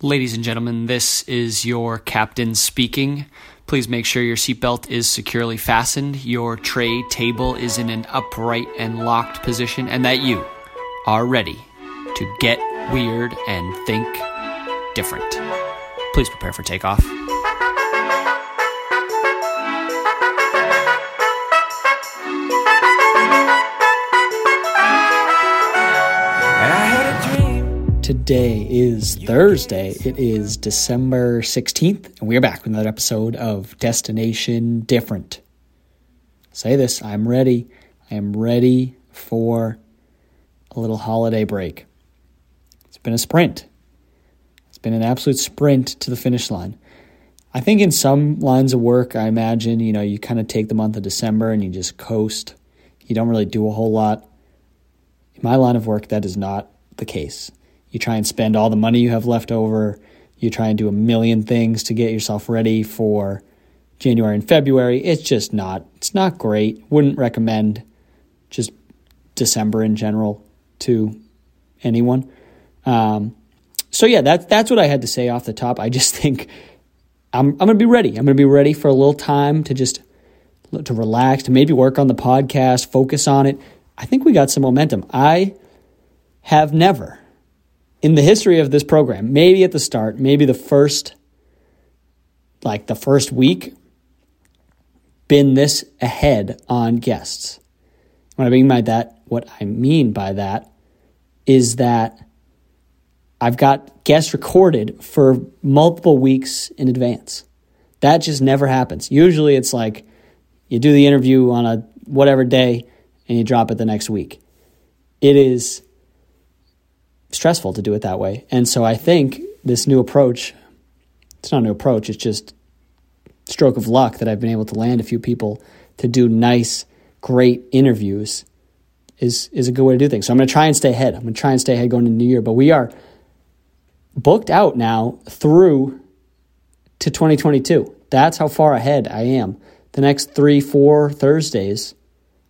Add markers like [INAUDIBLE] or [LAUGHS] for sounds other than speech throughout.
Ladies and gentlemen, this is your captain speaking. Please make sure your seatbelt is securely fastened, your tray table is in an upright and locked position, and that you are ready to get weird and think different. Please prepare for takeoff. Today is Thursday. It is December 16th, and we are back with another episode of Destination Different. Say this I'm ready. I am ready for a little holiday break. It's been a sprint, it's been an absolute sprint to the finish line. I think in some lines of work, I imagine, you know, you kind of take the month of December and you just coast. You don't really do a whole lot. In my line of work, that is not the case. You try and spend all the money you have left over. You try and do a million things to get yourself ready for January and February. It's just not, it's not great. Wouldn't recommend just December in general to anyone. Um, so yeah, that's that's what I had to say off the top. I just [LAUGHS] think I'm I'm gonna be ready. I'm gonna be ready for a little time to just to relax, to maybe work on the podcast, focus on it. I think we got some momentum. I have never in the history of this program, maybe at the start, maybe the first, like the first week, been this ahead on guests. What I mean by that, what I mean by that is that I've got guests recorded for multiple weeks in advance. That just never happens. Usually it's like you do the interview on a whatever day and you drop it the next week. It is stressful to do it that way. And so I think this new approach, it's not a new approach, it's just stroke of luck that I've been able to land a few people to do nice, great interviews is is a good way to do things. So I'm going to try and stay ahead. I'm going to try and stay ahead going into the new year, but we are booked out now through to 2022. That's how far ahead I am. The next 3 4 Thursdays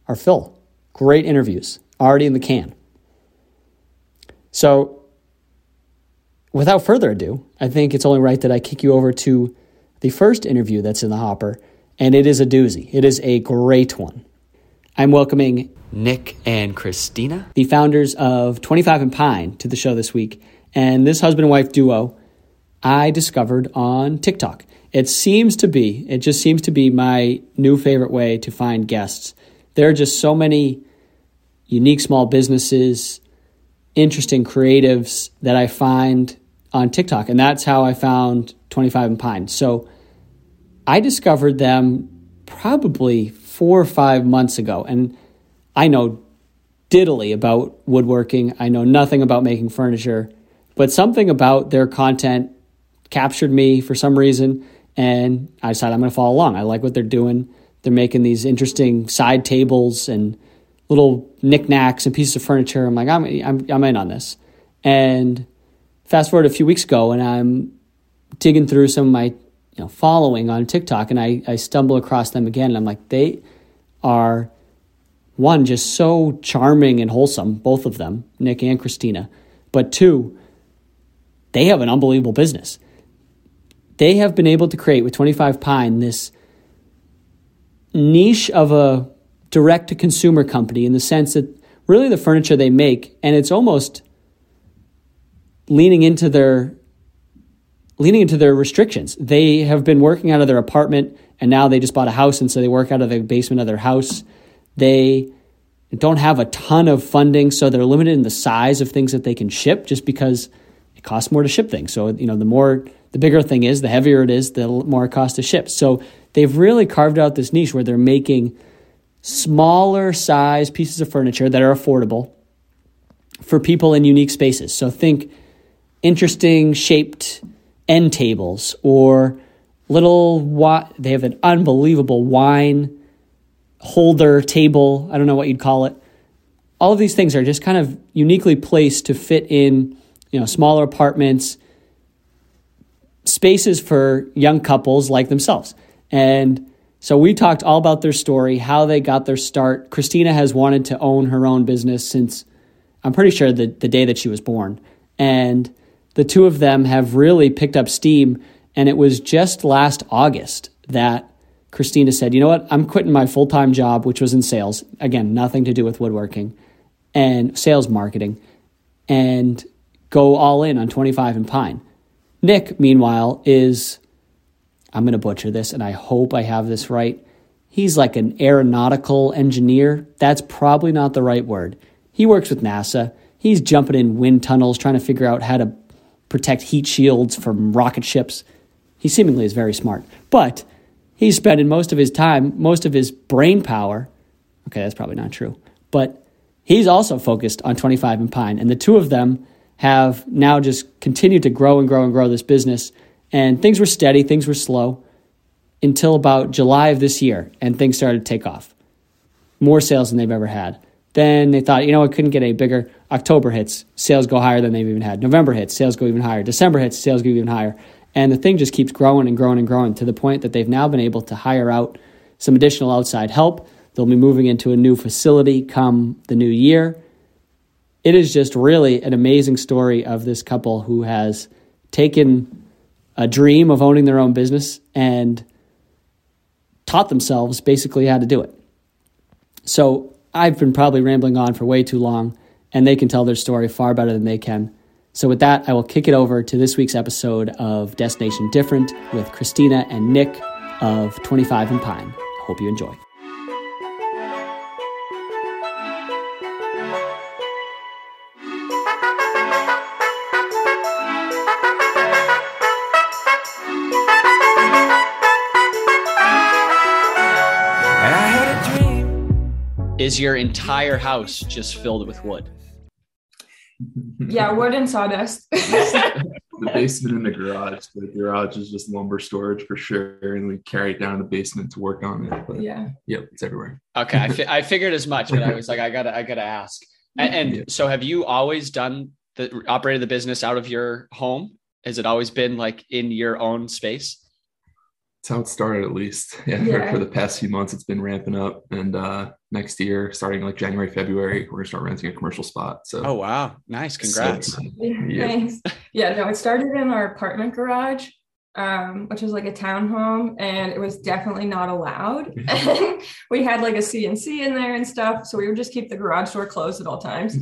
are full. Great interviews already in the can. So, without further ado, I think it's only right that I kick you over to the first interview that's in the hopper, and it is a doozy. It is a great one. I'm welcoming Nick and Christina, the founders of 25 and Pine, to the show this week. And this husband and wife duo I discovered on TikTok. It seems to be, it just seems to be my new favorite way to find guests. There are just so many unique small businesses, interesting creatives that I find on TikTok. And that's how I found 25 and Pine. So I discovered them probably four or five months ago. And I know diddly about woodworking, I know nothing about making furniture, but something about their content captured me for some reason. And I decided I'm going to follow along. I like what they're doing. They're making these interesting side tables and little knickknacks and pieces of furniture. I'm like, I'm, I'm, I'm in on this. And fast forward a few weeks ago, and I'm digging through some of my you know, following on TikTok, and I, I stumble across them again. And I'm like, they are, one, just so charming and wholesome, both of them, Nick and Christina. But two, they have an unbelievable business. They have been able to create with 25 Pine this niche of a direct to consumer company in the sense that really the furniture they make, and it's almost leaning into their leaning into their restrictions. They have been working out of their apartment and now they just bought a house and so they work out of the basement of their house. They don't have a ton of funding, so they're limited in the size of things that they can ship just because it costs more to ship things. So, you know, the more the bigger thing is, the heavier it is, the more it costs to ship. So they've really carved out this niche where they're making smaller size pieces of furniture that are affordable for people in unique spaces. So think interesting shaped end tables or little what they have an unbelievable wine holder table, I don't know what you'd call it. All of these things are just kind of uniquely placed to fit in, you know, smaller apartments, spaces for young couples like themselves. And so we talked all about their story, how they got their start. Christina has wanted to own her own business since I'm pretty sure the, the day that she was born. And the two of them have really picked up steam. And it was just last August that Christina said, you know what, I'm quitting my full time job, which was in sales. Again, nothing to do with woodworking and sales marketing, and go all in on 25 and Pine. Nick, meanwhile, is, I'm going to butcher this, and I hope I have this right. He's like an aeronautical engineer. That's probably not the right word. He works with NASA. He's jumping in wind tunnels, trying to figure out how to protect heat shields from rocket ships. He seemingly is very smart. But he's spending most of his time, most of his brain power. Okay, that's probably not true. But he's also focused on 25 and Pine. And the two of them have now just continued to grow and grow and grow this business. And things were steady, things were slow until about July of this year, and things started to take off. More sales than they've ever had. Then they thought, you know, it couldn't get any bigger. October hits, sales go higher than they've even had. November hits, sales go even higher. December hits, sales go even higher. And the thing just keeps growing and growing and growing to the point that they've now been able to hire out some additional outside help. They'll be moving into a new facility come the new year. It is just really an amazing story of this couple who has taken a dream of owning their own business and taught themselves basically how to do it. So I've been probably rambling on for way too long, and they can tell their story far better than they can. So, with that, I will kick it over to this week's episode of Destination Different with Christina and Nick of 25 and Pine. Hope you enjoy. Is your entire house just filled with wood? yeah, wood and sawdust. [LAUGHS] the [LAUGHS] basement and the garage. The garage is just lumber storage for sure, and we carry it down in the basement to work on it. But yeah, yep, it's everywhere. Okay, I, fi- [LAUGHS] I figured as much, but I was like, I gotta, I gotta ask. And, and yeah. so, have you always done the operated the business out of your home? Has it always been like in your own space? That's how it started, at least. Yeah, [LAUGHS] yeah. For, for, the past few months, it's been ramping up, and uh, next year, starting like January, February, we're gonna start renting a commercial spot. So, oh wow, nice, congrats. [LAUGHS] So, yeah. Thanks. Yeah, no, it started in our apartment garage, um, which was like a townhome, and it was definitely not allowed. [LAUGHS] we had like a CNC in there and stuff, so we would just keep the garage door closed at all times.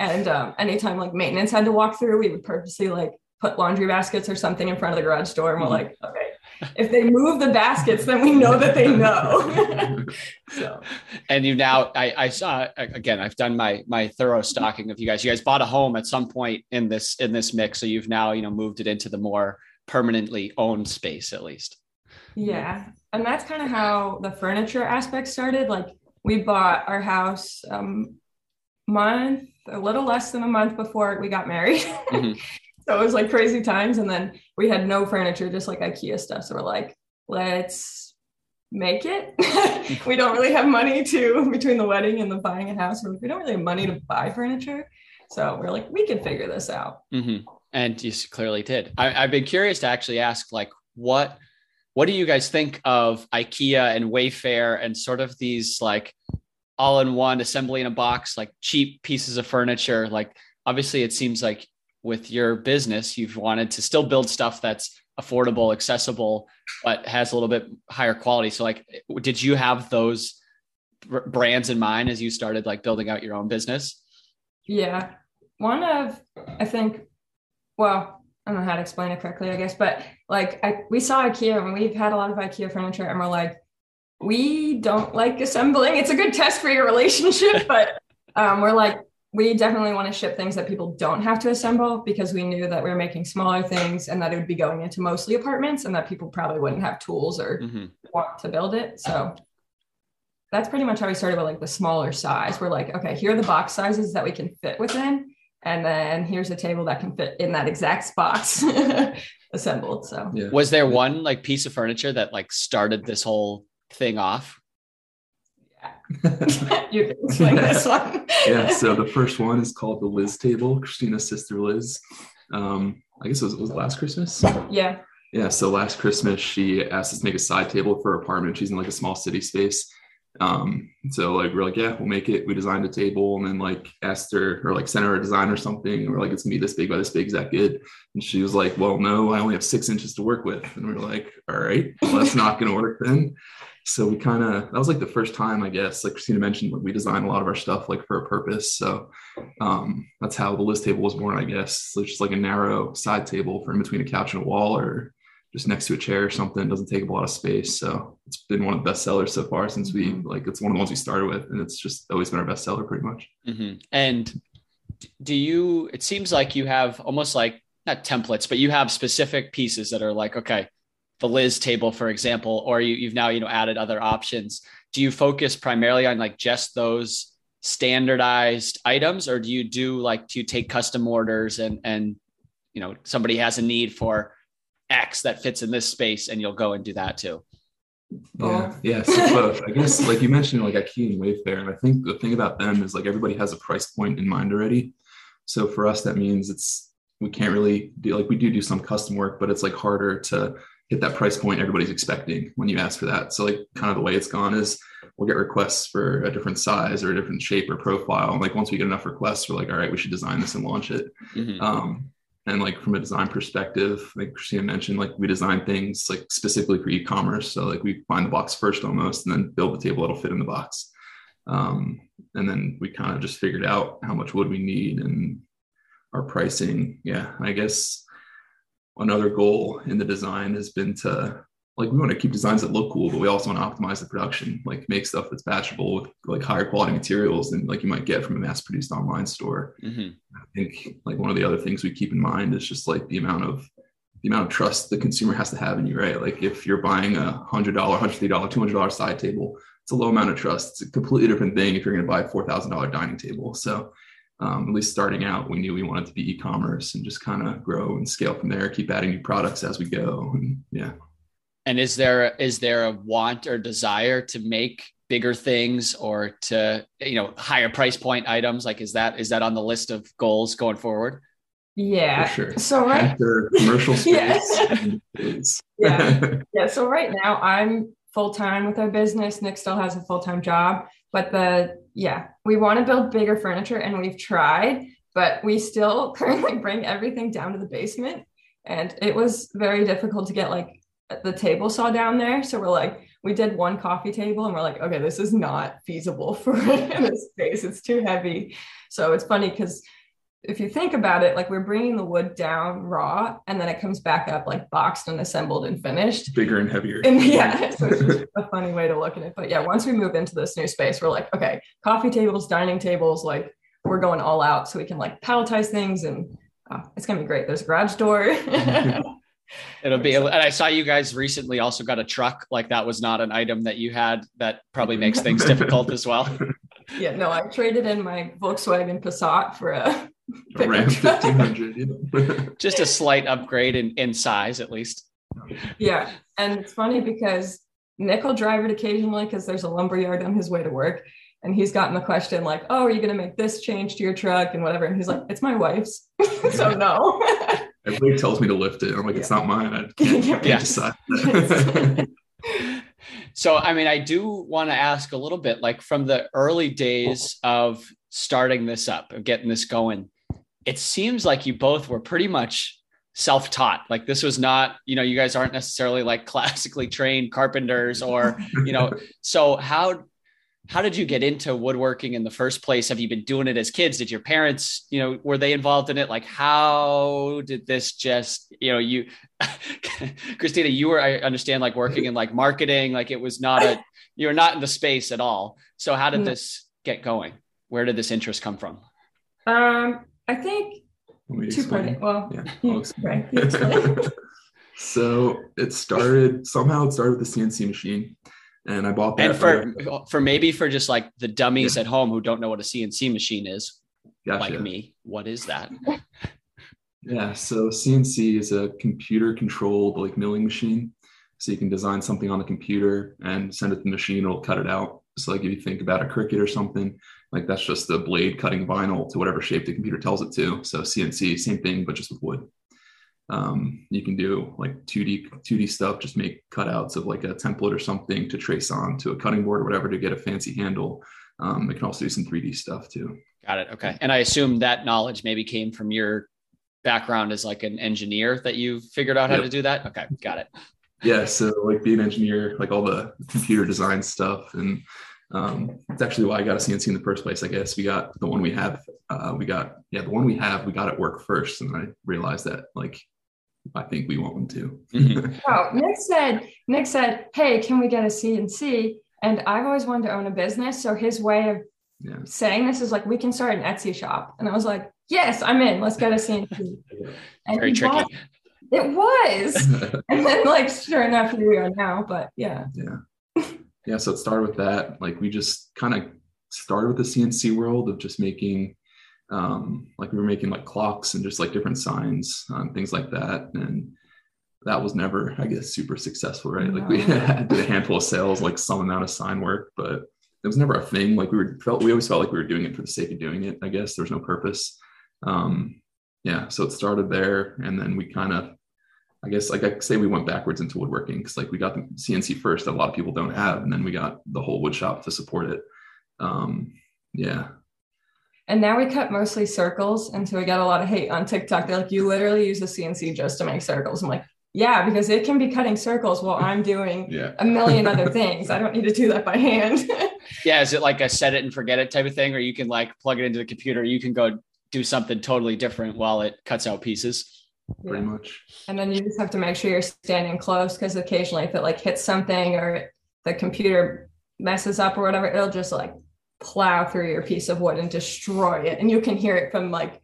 and um, anytime like maintenance had to walk through, we would purposely like put laundry baskets or something in front of the garage door, and we're mm-hmm. like, okay if they move the baskets, then we know that they know. [LAUGHS] so. And you now, I, I saw again. I've done my my thorough stalking of you guys. You guys bought a home at some point in this in this mix, so you've now you know moved it into the more permanently owned space at least. Yeah, and that's kind of how the furniture aspect started. Like we bought our house um, month, a little less than a month before we got married. Mm-hmm. [LAUGHS] so it was like crazy times. And then we had no furniture, just like IKEA stuff. So we're like, let's make it. [LAUGHS] we don't really have money to between the wedding and the buying a house. We don't really have money to buy furniture. So we're like, we can figure this out. Mm-hmm. And you clearly did. I, I've been curious to actually ask, like, what what do you guys think of IKEA and Wayfair and sort of these like all in one assembly in a box, like cheap pieces of furniture? Like, obviously, it seems like with your business, you've wanted to still build stuff that's affordable, accessible, but has a little bit higher quality. So, like, did you have those brands in mind as you started like building out your own business? Yeah, one of I think, well, I don't know how to explain it correctly, I guess, but like I, we saw IKEA and we've had a lot of IKEA furniture, and we're like, we don't like assembling. It's a good test for your relationship, [LAUGHS] but um, we're like, we definitely want to ship things that people don't have to assemble because we knew that we were making smaller things and that it would be going into mostly apartments and that people probably wouldn't have tools or mm-hmm. want to build it. So that's pretty much how we started with like the smaller size. We're like, okay, here are the box sizes that we can fit within. And then here's a table that can fit in that exact box [LAUGHS] assembled. So yeah. was there one like piece of furniture that like started this whole thing off? [LAUGHS] you can explain this one. [LAUGHS] yeah, so the first one is called the Liz table, Christina's sister Liz. Um, I guess it was, it was last Christmas. Yeah. Yeah. So last Christmas, she asked us to make a side table for her apartment. She's in like a small city space. Um, so like we're like, yeah, we'll make it. We designed a table and then like asked her or like sent her a design or something. And we're like, it's gonna be this big by this big. Is that good? And she was like, well, no, I only have six inches to work with. And we are like, all right, well, that's not gonna work then. So we kind of that was like the first time, I guess, like Christina mentioned, like we design a lot of our stuff like for a purpose. So um, that's how the Liz table was born, I guess. So it's just like a narrow side table for in between a couch and a wall or just next to a chair or something. It doesn't take up a lot of space. So it's been one of the best sellers so far since we mm-hmm. like it's one of the ones we started with, and it's just always been our best seller pretty much. Mm-hmm. And do you? It seems like you have almost like not templates, but you have specific pieces that are like okay, the Liz table, for example, or you, you've now you know added other options. Do you focus primarily on like just those standardized items, or do you do like you take custom orders and and you know somebody has a need for X that fits in this space, and you'll go and do that too. Yeah, yeah. So both. I guess, like you mentioned, like IKEA and Wayfair, and I think the thing about them is like everybody has a price point in mind already. So for us, that means it's we can't really do like we do do some custom work, but it's like harder to hit that price point everybody's expecting when you ask for that. So like kind of the way it's gone is we'll get requests for a different size or a different shape or profile. And like once we get enough requests, we're like, all right, we should design this and launch it. Mm-hmm. Um, and like from a design perspective like christina mentioned like we design things like specifically for e-commerce so like we find the box first almost and then build the table that'll fit in the box um, and then we kind of just figured out how much wood we need and our pricing yeah i guess another goal in the design has been to like we want to keep designs that look cool, but we also want to optimize the production, like make stuff that's batchable with like higher quality materials than like you might get from a mass produced online store. Mm-hmm. I think like one of the other things we keep in mind is just like the amount of the amount of trust the consumer has to have in you, right? Like if you're buying a hundred dollar, hundred fifty dollar, two hundred dollar side table, it's a low amount of trust. It's a completely different thing if you're going to buy a four thousand dollar dining table. So um, at least starting out, we knew we wanted to be e-commerce and just kind of grow and scale from there. Keep adding new products as we go, and yeah. And is there is there a want or desire to make bigger things or to you know higher price point items? Like is that is that on the list of goals going forward? Yeah. For sure. So right after commercial [LAUGHS] space. yeah. [LAUGHS] Yeah. So right now I'm full time with our business. Nick still has a full time job, but the yeah, we want to build bigger furniture and we've tried, but we still [LAUGHS] currently bring everything down to the basement. And it was very difficult to get like the table saw down there. So we're like, we did one coffee table and we're like, okay, this is not feasible [LAUGHS] for [LAUGHS] this space. It's too heavy. So it's funny because if you think about it, like we're bringing the wood down raw and then it comes back up like boxed and assembled and finished. Bigger and heavier. And yeah, [LAUGHS] so it's just a funny way to look at it. But yeah, once we move into this new space, we're like, okay, coffee tables, dining tables, like we're going all out so we can like palletize things and uh, it's gonna be great. There's a garage door. [LAUGHS] [LAUGHS] It'll be, and I saw you guys recently also got a truck. Like that was not an item that you had. That probably makes things difficult as well. Yeah, no, I traded in my Volkswagen Passat for a, a Ram 1500. [LAUGHS] Just a slight upgrade in, in size, at least. Yeah. And it's funny because Nick will drive it occasionally because there's a lumber yard on his way to work. And he's gotten the question like, oh, are you going to make this change to your truck and whatever? And he's like, it's my wife's. [LAUGHS] so no. [LAUGHS] Everybody tells me to lift it. I'm like, yeah. it's not mine. I can't, can't decide. so, I mean, I do want to ask a little bit like from the early days of starting this up, of getting this going, it seems like you both were pretty much self-taught. Like this was not you know you guys aren't necessarily like [LAUGHS] classically trained carpenters or you know so how how did you get into woodworking in the first place? Have you been doing it as kids? Did your parents you know were they involved in it? Like how did this just you know you [LAUGHS] christina you were i understand like working in like marketing like it was not a you're not in the space at all. So how did this get going? Where did this interest come from? Um i think two part well yeah, [LAUGHS] right [LAUGHS] so it started somehow it started with the cnc machine and I bought that. And for for maybe for just like the dummies yeah. at home who don't know what a CNC machine is, gotcha. like me, what is that? [LAUGHS] yeah, so CNC is a computer controlled like milling machine. So you can design something on the computer and send it to the machine, it'll cut it out. So like if you think about a Cricut or something, like that's just the blade cutting vinyl to whatever shape the computer tells it to. So CNC, same thing, but just with wood. Um, you can do like 2D 2D stuff, just make cutouts of like a template or something to trace on to a cutting board or whatever to get a fancy handle. Um, it can also do some 3D stuff too. Got it. Okay. And I assume that knowledge maybe came from your background as like an engineer that you figured out how yep. to do that. Okay. Got it. Yeah. So like being an engineer, like all the computer design stuff and um, it's actually why I got a CNC in the first place. I guess we got the one we have. Uh, we got yeah, the one we have. We got at work first, and I realized that like I think we want one too. mm-hmm. [LAUGHS] oh, Nick said Nick said, "Hey, can we get a CNC?" And I've always wanted to own a business, so his way of yeah. saying this is like, "We can start an Etsy shop," and I was like, "Yes, I'm in. Let's get a CNC." [LAUGHS] And Very tricky. Bought, it was, [LAUGHS] and then like sure enough, here we are now. But yeah, yeah yeah, so it started with that. Like we just kind of started with the CNC world of just making um, like we were making like clocks and just like different signs and things like that. And that was never, I guess, super successful, right? No. Like we [LAUGHS] had did a handful of sales, like some amount of sign work, but it was never a thing. Like we were felt we always felt like we were doing it for the sake of doing it. I guess there was no purpose. Um, yeah, so it started there, and then we kind of I guess like I say we went backwards into woodworking because like we got the CNC first that a lot of people don't have, and then we got the whole wood shop to support it. Um, yeah. And now we cut mostly circles, and so we got a lot of hate on TikTok. They're like, "You literally use a CNC just to make circles." I'm like, "Yeah, because it can be cutting circles while I'm doing [LAUGHS] yeah. a million other things. I don't need to do that by hand." [LAUGHS] yeah, is it like a set it and forget it type of thing, or you can like plug it into the computer? You can go do something totally different while it cuts out pieces pretty yeah. much. And then you just have to make sure you're standing close because occasionally if it like hits something or the computer messes up or whatever, it'll just like plow through your piece of wood and destroy it. And you can hear it from like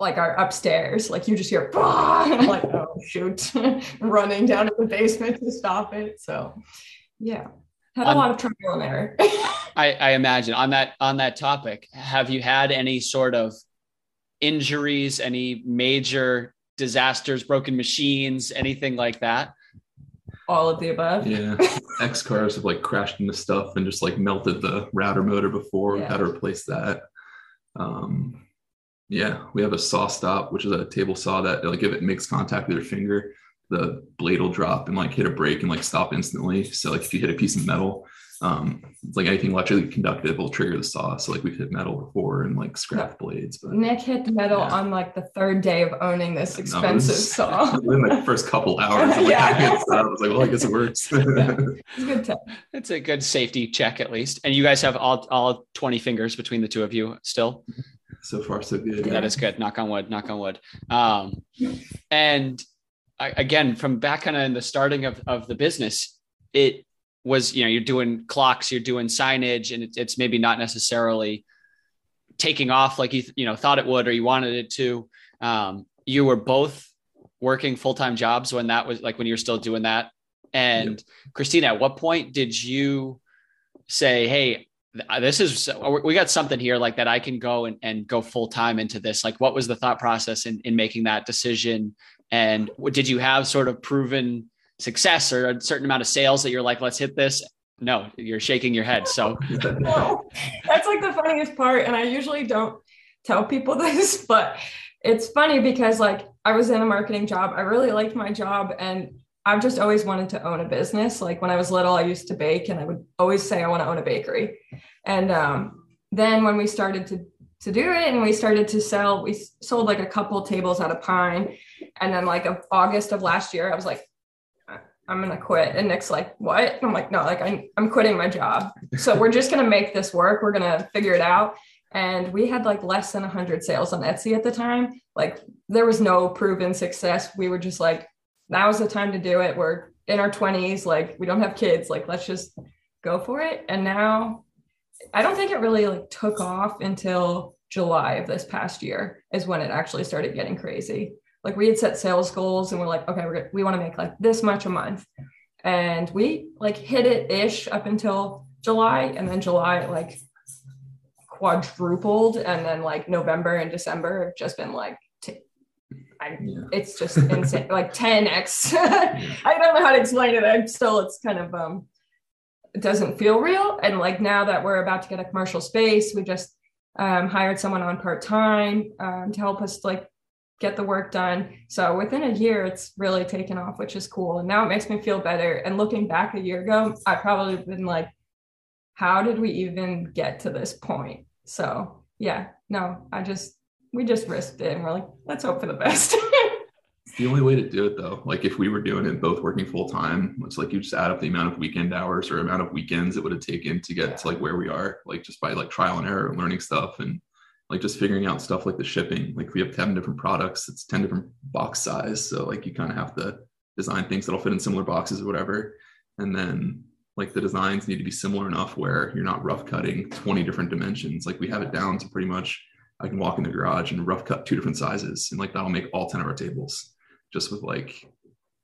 like our upstairs. Like you just hear [LAUGHS] and I'm like, oh shoot, [LAUGHS] running down to the basement to stop it. So yeah. Had a lot of trouble in there. [LAUGHS] I, I imagine on that on that topic, have you had any sort of injuries, any major disasters, broken machines, anything like that? All of the above. Yeah. [LAUGHS] X-Carves have like crashed into stuff and just like melted the router motor before. Yeah. Had to replace that. Um, yeah, we have a SawStop, which is a table saw that like if it makes contact with your finger, the blade will drop and like hit a brake and like stop instantly. So like if you hit a piece of metal, um, it's like anything electrically conductive will trigger the saw. So like we've hit metal before and like scrap blades. But Nick hit metal yeah. on like the third day of owning this expensive no, [LAUGHS] was, saw. In like the first couple [LAUGHS] hours, like, yeah. I was like, well, I guess it works. [LAUGHS] yeah. It's good test. It's a good safety check at least. And you guys have all all 20 fingers between the two of you still. So far, so good. That is good. Knock on wood. Knock on wood. Um, and I, again, from back kind of in the starting of, of the business, it was you know you're doing clocks you're doing signage and it, it's maybe not necessarily taking off like you you know thought it would or you wanted it to. Um, you were both working full-time jobs when that was like when you were still doing that. And yep. christina at what point did you say hey this is we got something here like that i can go and, and go full-time into this. Like what was the thought process in, in making that decision? And did you have sort of proven success or a certain amount of sales that you're like, let's hit this. No, you're shaking your head. So [LAUGHS] that's like the funniest part. And I usually don't tell people [LAUGHS] this, but it's funny because like I was in a marketing job. I really liked my job and I've just always wanted to own a business. Like when I was little, I used to bake and I would always say I want to own a bakery. And um, then when we started to to do it and we started to sell, we sold like a couple tables out of pine. And then like of August of last year, I was like, I'm gonna quit. And Nick's like, what? I'm like, no, like I'm I'm quitting my job. So we're just gonna make this work. We're gonna figure it out. And we had like less than 100 sales on Etsy at the time. Like there was no proven success. We were just like, now is the time to do it. We're in our 20s. Like we don't have kids. Like let's just go for it. And now I don't think it really like took off until July of this past year is when it actually started getting crazy like we had set sales goals and we're like okay we're we want to make like this much a month. And we like hit it ish up until july and then july like quadrupled and then like november and december have just been like t- I, yeah. it's just insane like 10x [LAUGHS] i don't know how to explain it. I'm still it's kind of um it doesn't feel real. And like now that we're about to get a commercial space we just um, hired someone on part-time um, to help us like get the work done. So within a year, it's really taken off, which is cool. And now it makes me feel better. And looking back a year ago, I probably been like, how did we even get to this point? So yeah, no, I just we just risked it and we're like, let's hope for the best. it's [LAUGHS] the only way to do it though. Like if we were doing it both working full time, it's like you just add up the amount of weekend hours or amount of weekends it would have taken to get yeah. to like where we are, like just by like trial and error and learning stuff and like just figuring out stuff like the shipping. Like we have 10 different products, it's 10 different box size. So like you kind of have to design things that'll fit in similar boxes or whatever. And then like the designs need to be similar enough where you're not rough cutting 20 different dimensions. Like we have it down to pretty much I can walk in the garage and rough cut two different sizes. And like that'll make all 10 of our tables just with like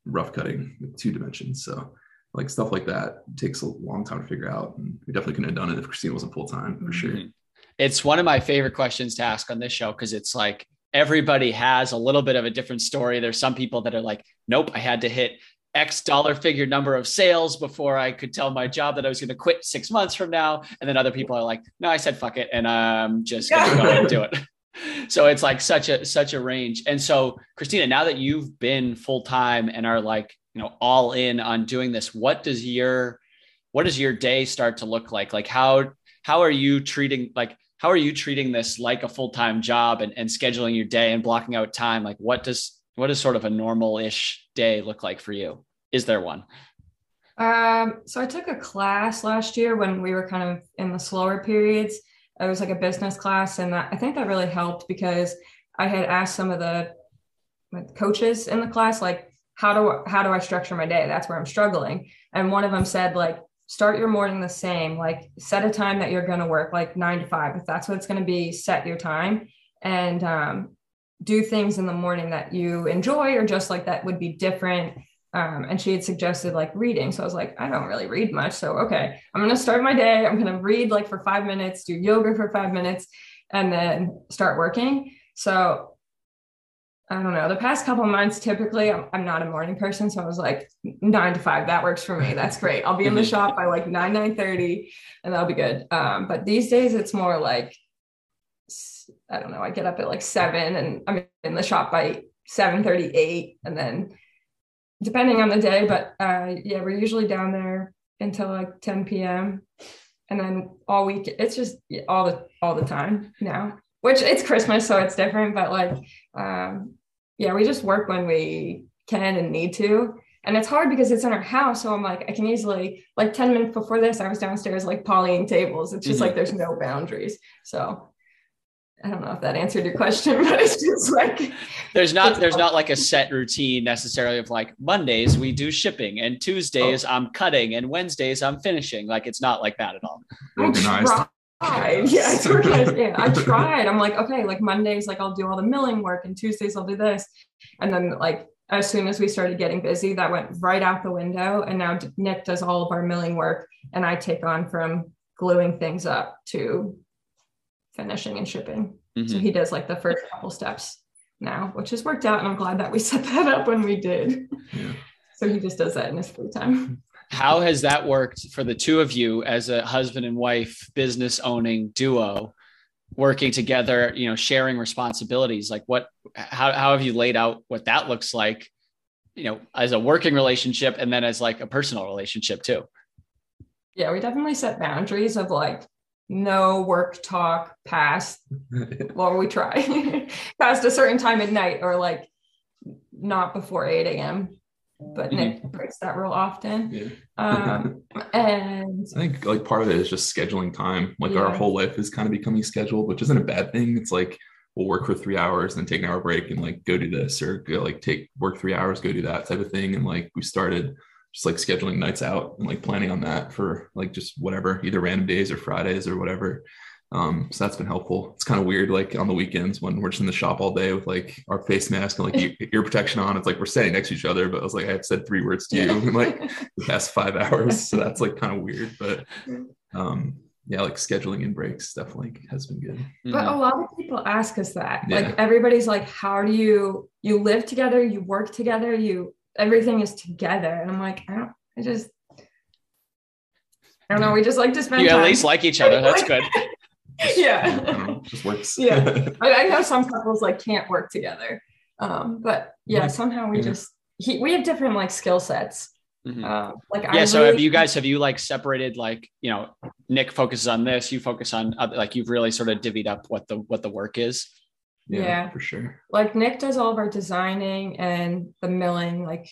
rough cutting with two dimensions. So like stuff like that takes a long time to figure out. And we definitely couldn't have done it if Christina wasn't full time for sure. Mm-hmm. It's one of my favorite questions to ask on this show because it's like everybody has a little bit of a different story. There's some people that are like, nope, I had to hit X dollar figure number of sales before I could tell my job that I was going to quit six months from now. And then other people are like, no, I said fuck it. And I'm just going to go and do it. [LAUGHS] So it's like such a, such a range. And so Christina, now that you've been full time and are like, you know, all in on doing this, what does your, what does your day start to look like? Like how, how are you treating, like, how are you treating this like a full-time job and, and scheduling your day and blocking out time? Like what does what does sort of a normal-ish day look like for you? Is there one? Um, so i took a class last year when we were kind of in the slower periods. It was like a business class and that, i think that really helped because i had asked some of the coaches in the class like how do how do i structure my day? That's where i'm struggling. And one of them said like start your morning the same like set a time that you're going to work like nine to five if that's what it's going to be set your time and um, do things in the morning that you enjoy or just like that would be different. Um, and she had suggested like reading. So i was like i don't really read much so okay i'm going to start my day i'm going to read like for five minutes do yoga for five minutes and then start working. So I don't know, the past couple of months, typically I'm, I'm, not a morning person. So I was like nine to five, that works for me. That's great. I'll be in the shop by like nine, nine 30 and that'll be good. Um, but these days it's more like, I don't know, I get up at like seven and I'm in the shop by 7 38 and then depending on the day, but uh, yeah, we're usually down there until like 10 PM and then all week it's just all the, all the time now which it's Christmas, so it's different, but like, um, yeah, we just work when we can and need to. And it's hard because it's in our house. So I'm like, I can easily, like 10 minutes before this, I was downstairs like polying tables. It's just mm-hmm. like there's no boundaries. So I don't know if that answered your question, [LAUGHS] but it's just like there's not there's not like a set routine necessarily of like Mondays we do shipping and Tuesdays oh. I'm cutting and Wednesdays I'm finishing. Like it's not like that at all. Organized tried. Yeah, I tried. Yeah, I tried. I'm like, okay, like Mondays, like I'll do all the milling work, and Tuesdays I'll do this, and then like as soon as we started getting busy, that went right out the window. And now Nick does all of our milling work, and I take on from gluing things up to finishing and shipping. Mm-hmm. So he does like the first couple steps now, which has worked out, and I'm glad that we set [LAUGHS] that up when we did. Yeah. So he just does that in his free time. How has that worked for the two of you as a husband and wife business owning duo working together you know sharing responsibilities? Like what how, how have you laid out what that looks like you know as a working relationship and then as like a personal relationship too? Yeah we definitely set boundaries of like no work talk past [LAUGHS] well we try [LAUGHS] past a certain time at night or like not before 8 a.m but Nick mm-hmm. breaks that real often. Yeah. Um, [LAUGHS] and I think like part of it is just scheduling time. Like yeah. our whole life is kind of becoming scheduled, which isn't a bad thing. It's like we'll work for three hours and take an hour break and like go do this or go like take work three hours, go do that type of thing. And like we started just like scheduling nights out and like planning on that for like just whatever, either random days or Fridays or whatever. Um, so that's been helpful. It's kind of weird, like on the weekends when we're just in the shop all day with like our face mask and like ear [LAUGHS] protection on. It's like we're standing next to each other, but I was like, I have said three words to you in like the past five hours. So [LAUGHS] that's like kind of weird. But um, yeah, like scheduling in breaks definitely has been good. But a lot of people ask us that. Yeah. Like everybody's like, how do you you live together, you work together, you everything is together. And I'm like, I don't I just I don't know. We just like to spend. You time. at least like each other. That's [LAUGHS] good. Yeah. just works. yeah. [LAUGHS] I, I know some couples like can't work together. Um, but yeah, somehow we just he, we have different like skill sets. Mm-hmm. Uh, like yeah, I so really, have you guys have you like separated like you know Nick focuses on this, you focus on other, like you've really sort of divvied up what the what the work is. Yeah, yeah, for sure. Like Nick does all of our designing and the milling, like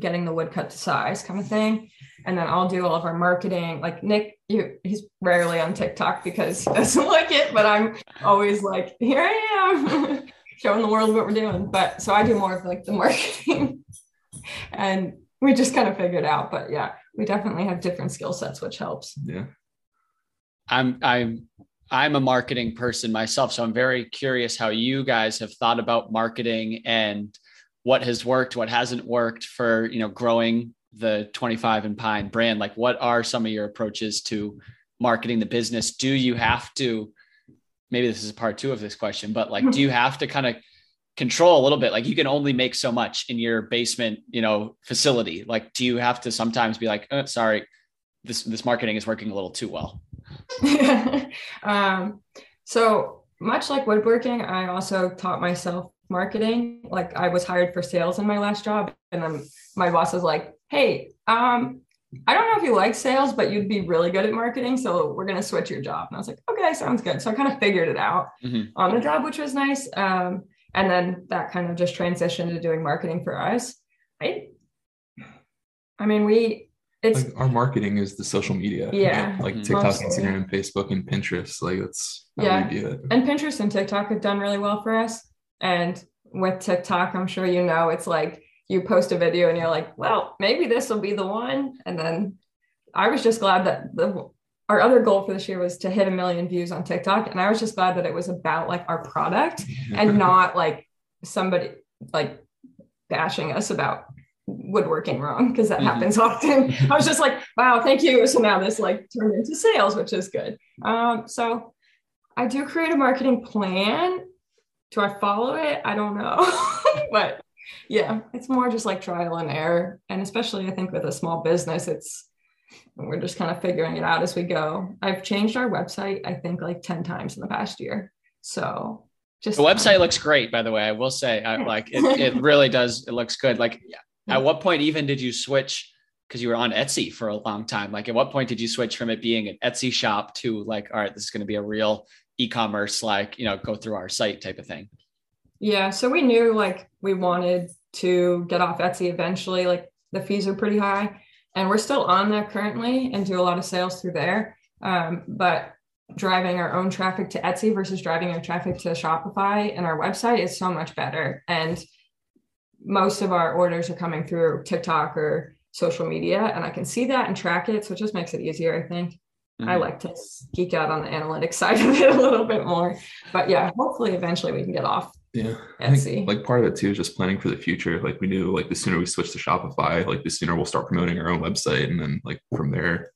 getting the wood cut to size kind of thing. And then I'll do all of our marketing. Like Nick, you, he's rarely on TikTok because he doesn't [LAUGHS] like it, but I'm always like, here I am [LAUGHS] showing the world what we're doing. But so I do more of like the [LAUGHS] marketing and we just kind of figured out. But yeah, we definitely have different skill sets, which helps. Yeah. I'm, I'm, I'm a marketing person myself. So I'm very curious how you guys have thought about marketing and what has worked, what hasn't worked for, you know, growing the 25 and Pine brand. Like what are some of your approaches to marketing the business? Do you have to, maybe this is a part two of this question, but like, do you [LAUGHS] have to kind of control a little bit? Like you can only make so much in your basement, you know, facility. Like, do you have to sometimes be like, oh, sorry, this, this marketing is working a little too well? [LAUGHS] um, so much like woodworking, I also taught myself marketing. Like I was hired for sales in my last job, and then my boss was like, "Hey, um, I don't know if you like sales, but you'd be really good at marketing, so we're gonna switch your job." And I was like, "Okay, sounds good." So I kind of figured it out mm-hmm. on the job, which was nice. Um, and then that kind of just transitioned to doing marketing for us. I, I mean, we it's like our marketing is the social media. Yeah. Like mm-hmm. TikTok, Mostly. Instagram, Facebook, and Pinterest. Like that's yeah. And Pinterest and TikTok have done really well for us. And with TikTok, I'm sure you know, it's like you post a video and you're like, well, maybe this will be the one. And then I was just glad that the our other goal for this year was to hit a million views on TikTok. And I was just glad that it was about like our product [LAUGHS] and not like somebody like bashing us about woodworking wrong because that mm-hmm. happens often. [LAUGHS] I was just like, wow, thank you. So now this like turned into sales, which is good. Um, so I do create a marketing plan. Do I follow it? I don't know. [LAUGHS] but yeah, it's more just like trial and error. And especially I think with a small business, it's we're just kind of figuring it out as we go. I've changed our website, I think like 10 times in the past year. So just the website looks great, by the way. I will say, I, like it, it really does. It looks good. Like [LAUGHS] at what point even did you switch? Because you were on Etsy for a long time. Like at what point did you switch from it being an Etsy shop to like, all right, this is going to be a real e-commerce, like, you know, go through our site type of thing? Yeah. So we knew like we wanted to get off Etsy eventually. Like the fees are pretty high and we're still on that currently and do a lot of sales through there. Um, but driving our own traffic to Etsy versus driving our traffic to Shopify and our website is so much better. And most of our orders are coming through TikTok or social media, and I can see that and track it. So it just makes it easier, I think. Mm-hmm. I like to geek out on the analytics [LAUGHS] side of it a little bit more. But yeah, hopefully eventually we can get off. Yeah. I think, like part of it too is just planning for the future. Like we knew like the sooner we switch to Shopify, like the sooner we'll start promoting our own website. And then like from there,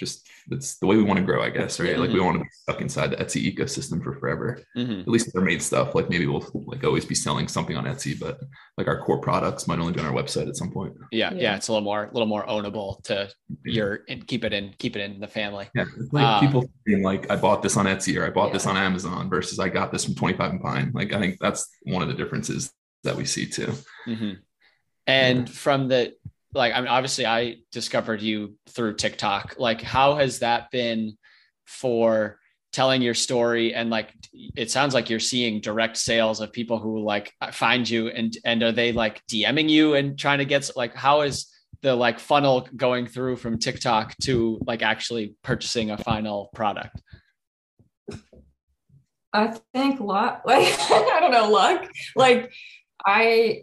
just it's the way we want to grow, I guess, right? Mm-hmm. Like we mm-hmm. want to be stuck inside the Etsy ecosystem for forever. Mm-hmm. At least their made stuff. Like maybe we'll like always be selling something on Etsy, but like our core products might only be on our website at some point. Yeah, yeah, yeah it's a little more, a little more ownable to your and keep it in, keep it in the family. Yeah, like um, people being like, I bought this on Etsy or I bought yeah. this on Amazon versus I got this from Twenty Five and Pine. Like I think that's one of the differences that we see too. Mm-hmm. And yeah. from the like I mean obviously I discovered you through TikTok. Like how has that been for telling your story and like it sounds like you're seeing direct sales of people who like find you and and are they like DMing you and trying to get like how is the like funnel going through from TikTok to like actually purchasing a final product? I think luck [LAUGHS] like I don't know luck like I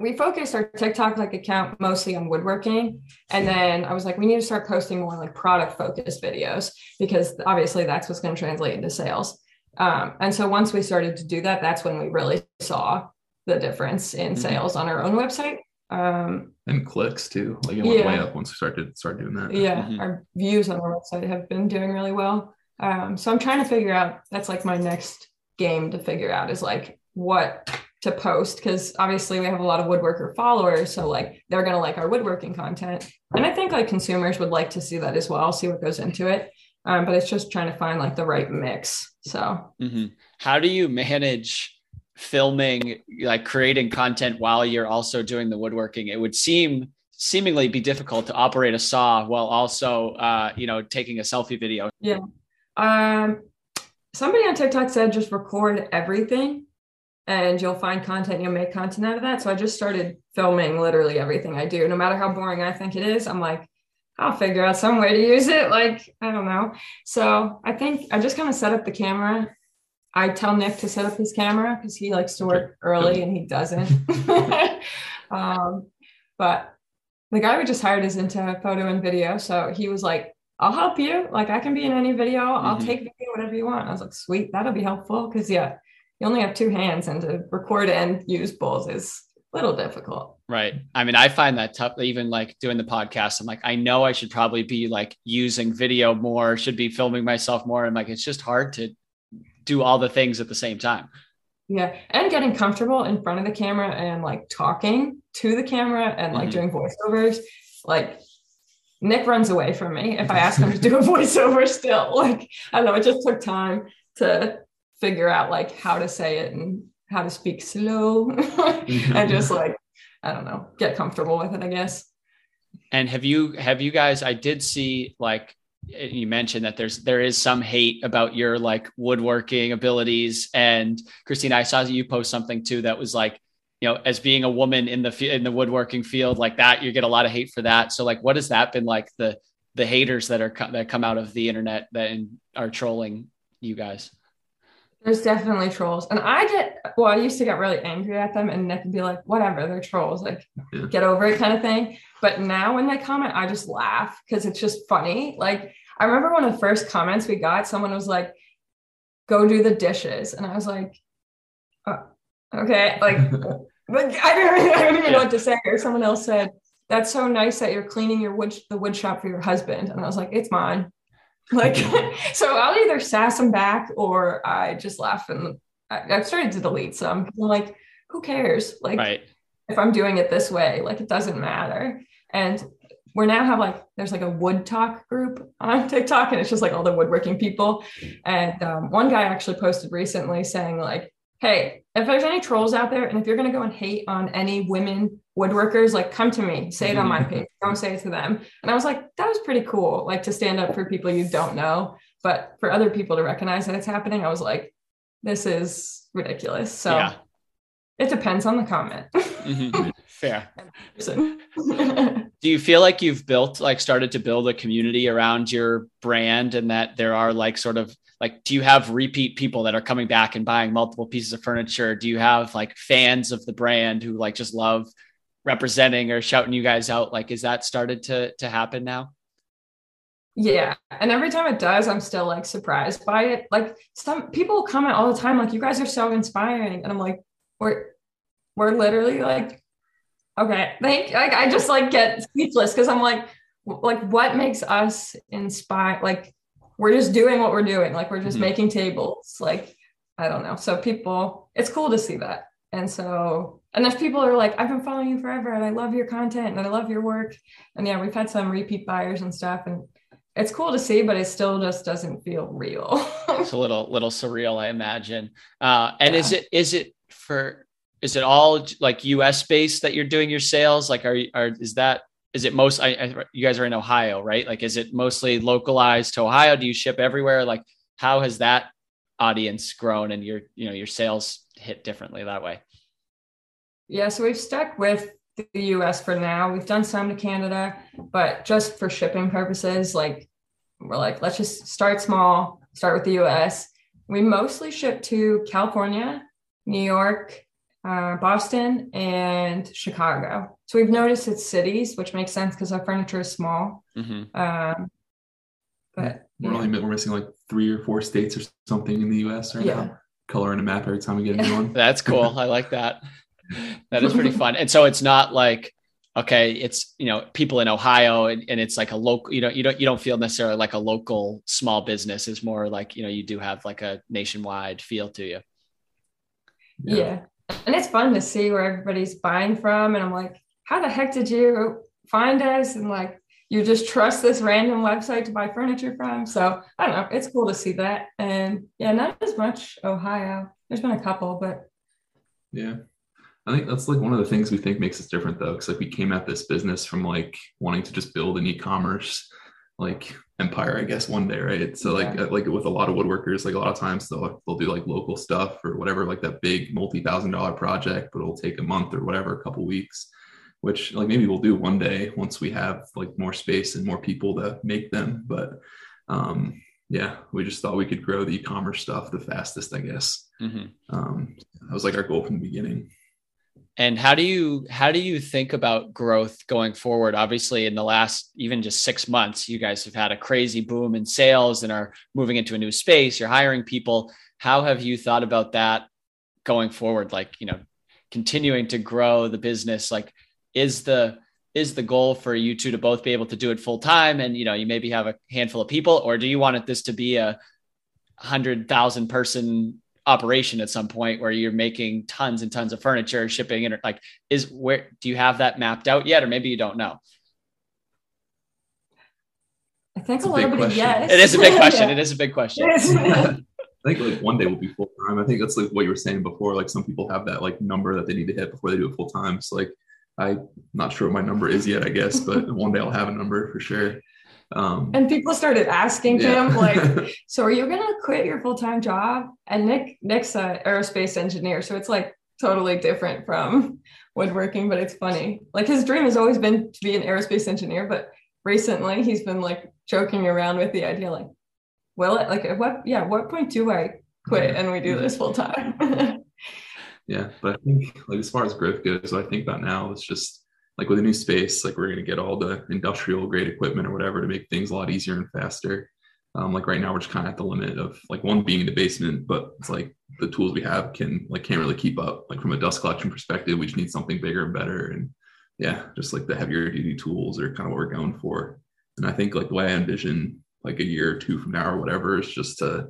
we focused our TikTok like account mostly on woodworking. And then I was like, we need to start posting more like product focused videos because obviously that's what's going to translate into sales. Um, and so once we started to do that, that's when we really saw the difference in mm-hmm. sales on our own website. Um, and clicks too. Like it went yeah. way up once we started start doing that. Yeah. Mm-hmm. Our views on our website have been doing really well. Um, so I'm trying to figure out that's like my next game to figure out is like what to post because obviously we have a lot of woodworker followers so like they're going to like our woodworking content and i think like consumers would like to see that as well see what goes into it um, but it's just trying to find like the right mix so mm-hmm. how do you manage filming, like creating content while you're also doing the woodworking, it would seem seemingly be difficult to operate a saw while also, uh, you know, taking a selfie video. Yeah. Um, somebody on TikTok said just record everything and you'll find content, you'll make content out of that. So I just started filming literally everything I do. No matter how boring I think it is, I'm like, I'll figure out some way to use it. Like, I don't know. So I think I just kind of set up the camera. I tell Nick to set up his camera because he likes to work early and he doesn't. [LAUGHS] um, but the guy we just hired is into photo and video. So he was like, I'll help you. Like, I can be in any video. I'll mm-hmm. take video, whatever you want. I was like, sweet, that'll be helpful. Cause yeah, you only have two hands and to record and use both is a little difficult. Right. I mean, I find that tough, even like doing the podcast. I'm like, I know I should probably be like using video more, should be filming myself more. And like, it's just hard to do all the things at the same time. Yeah. And getting comfortable in front of the camera and like talking to the camera and like mm-hmm. doing voiceovers. Like, Nick runs away from me if I ask him to do a [LAUGHS] voiceover still. Like, I don't know, it just took time to figure out like how to say it and how to speak slow mm-hmm. and just like I don't know, get comfortable with it, I guess. And have you have you guys? I did see like you mentioned that there's there is some hate about your like woodworking abilities. And Christina, I saw that you post something too that was like, you know, as being a woman in the in the woodworking field like that, you get a lot of hate for that. So like, what has that been like the the haters that are that come out of the internet that are trolling you guys? There's definitely trolls. And I get, well, I used to get really angry at them and Nick would be like, whatever, they're trolls, like yeah. get over it kind of thing. But now when they comment, I just laugh because it's just funny. Like, I remember one of the first comments we got, someone was like, go do the dishes. And I was like, oh, okay. Like, [LAUGHS] like [LAUGHS] I, don't, really I don't even know what to say. Or someone else said, that's so nice that you're cleaning your wood, the wood shop for your husband. And I was like, it's mine. Like, [LAUGHS] so I'll either sass them back or I just laugh and I, have started to delete some. I'm like, who cares? Like, right. if I'm doing it this way, like it doesn't matter. And we now have like there's like a WoodTok group on [LAUGHS] TikTok, and it's just like all the woodworking people. And um, one guy actually posted recently saying like, "Hey, if there's any trolls out there, and if you're gonna go and hate on any women woodworkers like come to me. Say it on my [LAUGHS] page. Don't say it to them. And i was like that was pretty cool like to stand up for people you don't know. But for other people to recognize that it's happening i was like this is ridiculous. So yeah. it depends on the comment. Mm-hmm. [LAUGHS] fair. Do you feel like you've built like started to build a community around your brand and that there are like sort of like do you have repeat people that are coming back and buying multiple pieces of furniture? Do you have like fans of the brand who like just love representing or shouting you guys out? Like is that started to to happen now? Yeah. And every time it does i'm still like surprised by it. Like some people comment all the time like you guys are so inspiring. And i'm like we're we're literally like okay. Thank like i just like get speechless because i'm like like what makes us inspire like we're just doing what we're doing like we're just mm-hmm. making tables like i don't know so people it's cool to see that and so, and there's people are like, I've been following you forever and I love your content and I love your work. And yeah, we've had some repeat buyers and stuff. And it's cool to see, but it still just doesn't feel real. [LAUGHS] it's a little, little surreal, I imagine. Uh, and yeah. is it, is it for, is it all like US based that you're doing your sales? Like, are you, are, is that, is it most, I, I, you guys are in Ohio, right? Like, is it mostly localized to Ohio? Do you ship everywhere? Like, how has that audience grown and your, you know, your sales hit differently that way? Yeah, so we've stuck with the US for now. We've done some to Canada, but just for shipping purposes, like we're like, let's just start small, start with the US. We mostly ship to California, New York, uh, Boston, and Chicago. So we've noticed it's cities, which makes sense because our furniture is small. Mm-hmm. Um, but we're yeah. only we're missing like three or four states or something in the US right yeah. now coloring a map every time we get a new one. [LAUGHS] That's cool. I like that. That is pretty fun. And so it's not like okay, it's you know people in Ohio and, and it's like a local. You know, you don't you don't feel necessarily like a local small business. It's more like you know you do have like a nationwide feel to you. Yeah. yeah. And it's fun to see where everybody's buying from. And I'm like, how the heck did you find us? And like, you just trust this random website to buy furniture from. So I don't know. It's cool to see that. And yeah, not as much Ohio. There's been a couple, but Yeah. I think that's like one of the things we think makes us different though. Cause like we came at this business from like wanting to just build an e-commerce like empire, I guess, one day, right? So like like with a lot of woodworkers, like a lot of times they'll they'll do like local stuff or whatever, like that big multi-thousand dollar project, but it'll take a month or whatever, a couple weeks, which like maybe we'll do one day once we have like more space and more people to make them. But um yeah, we just thought we could grow the e-commerce stuff the fastest, I guess. Mm-hmm. Um, that was like our goal from the beginning. And how do you how do you think about growth going forward? Obviously, in the last even just six months, you guys have had a crazy boom in sales and are moving into a new space. You're hiring people. How have you thought about that going forward? Like, you know, continuing to grow the business. Like, is the is the goal for you two to both be able to do it full time and you know you maybe have a handful of people or do you want this to be a hundred thousand person operation at some point where you're making tons and tons of furniture shipping and like is where do you have that mapped out yet or maybe you don't know i think a, a little bit question. yes it is a big question [LAUGHS] yeah. it is a big question I think like one day will be full time. I think that's like what you were saying before. Like some people have that like number that they need to hit before they do it full time. So like I'm not sure what my number is yet, I guess, but [LAUGHS] one day I'll have a number for sure. Um, and people started asking yeah. him, like, [LAUGHS] "So are you gonna quit your full time job?" And Nick, Nick's an aerospace engineer, so it's like totally different from woodworking, but it's funny. Like his dream has always been to be an aerospace engineer, but recently he's been like joking around with the idea, like, "Will it? Like, at what? Yeah, what point do I quit and we do this full time?" [LAUGHS] yeah but i think like as far as growth goes i think that now it's just like with a new space like we're going to get all the industrial grade equipment or whatever to make things a lot easier and faster. Um, like right now we're just kind of at the limit of like one being in the basement but it's like the tools we have can like can't really keep up. Like from a dust collection perspective we just need something bigger and better and yeah just like the heavier duty tools are kind of what we're going for. And i think like the way i envision like a year or two from now or whatever is just to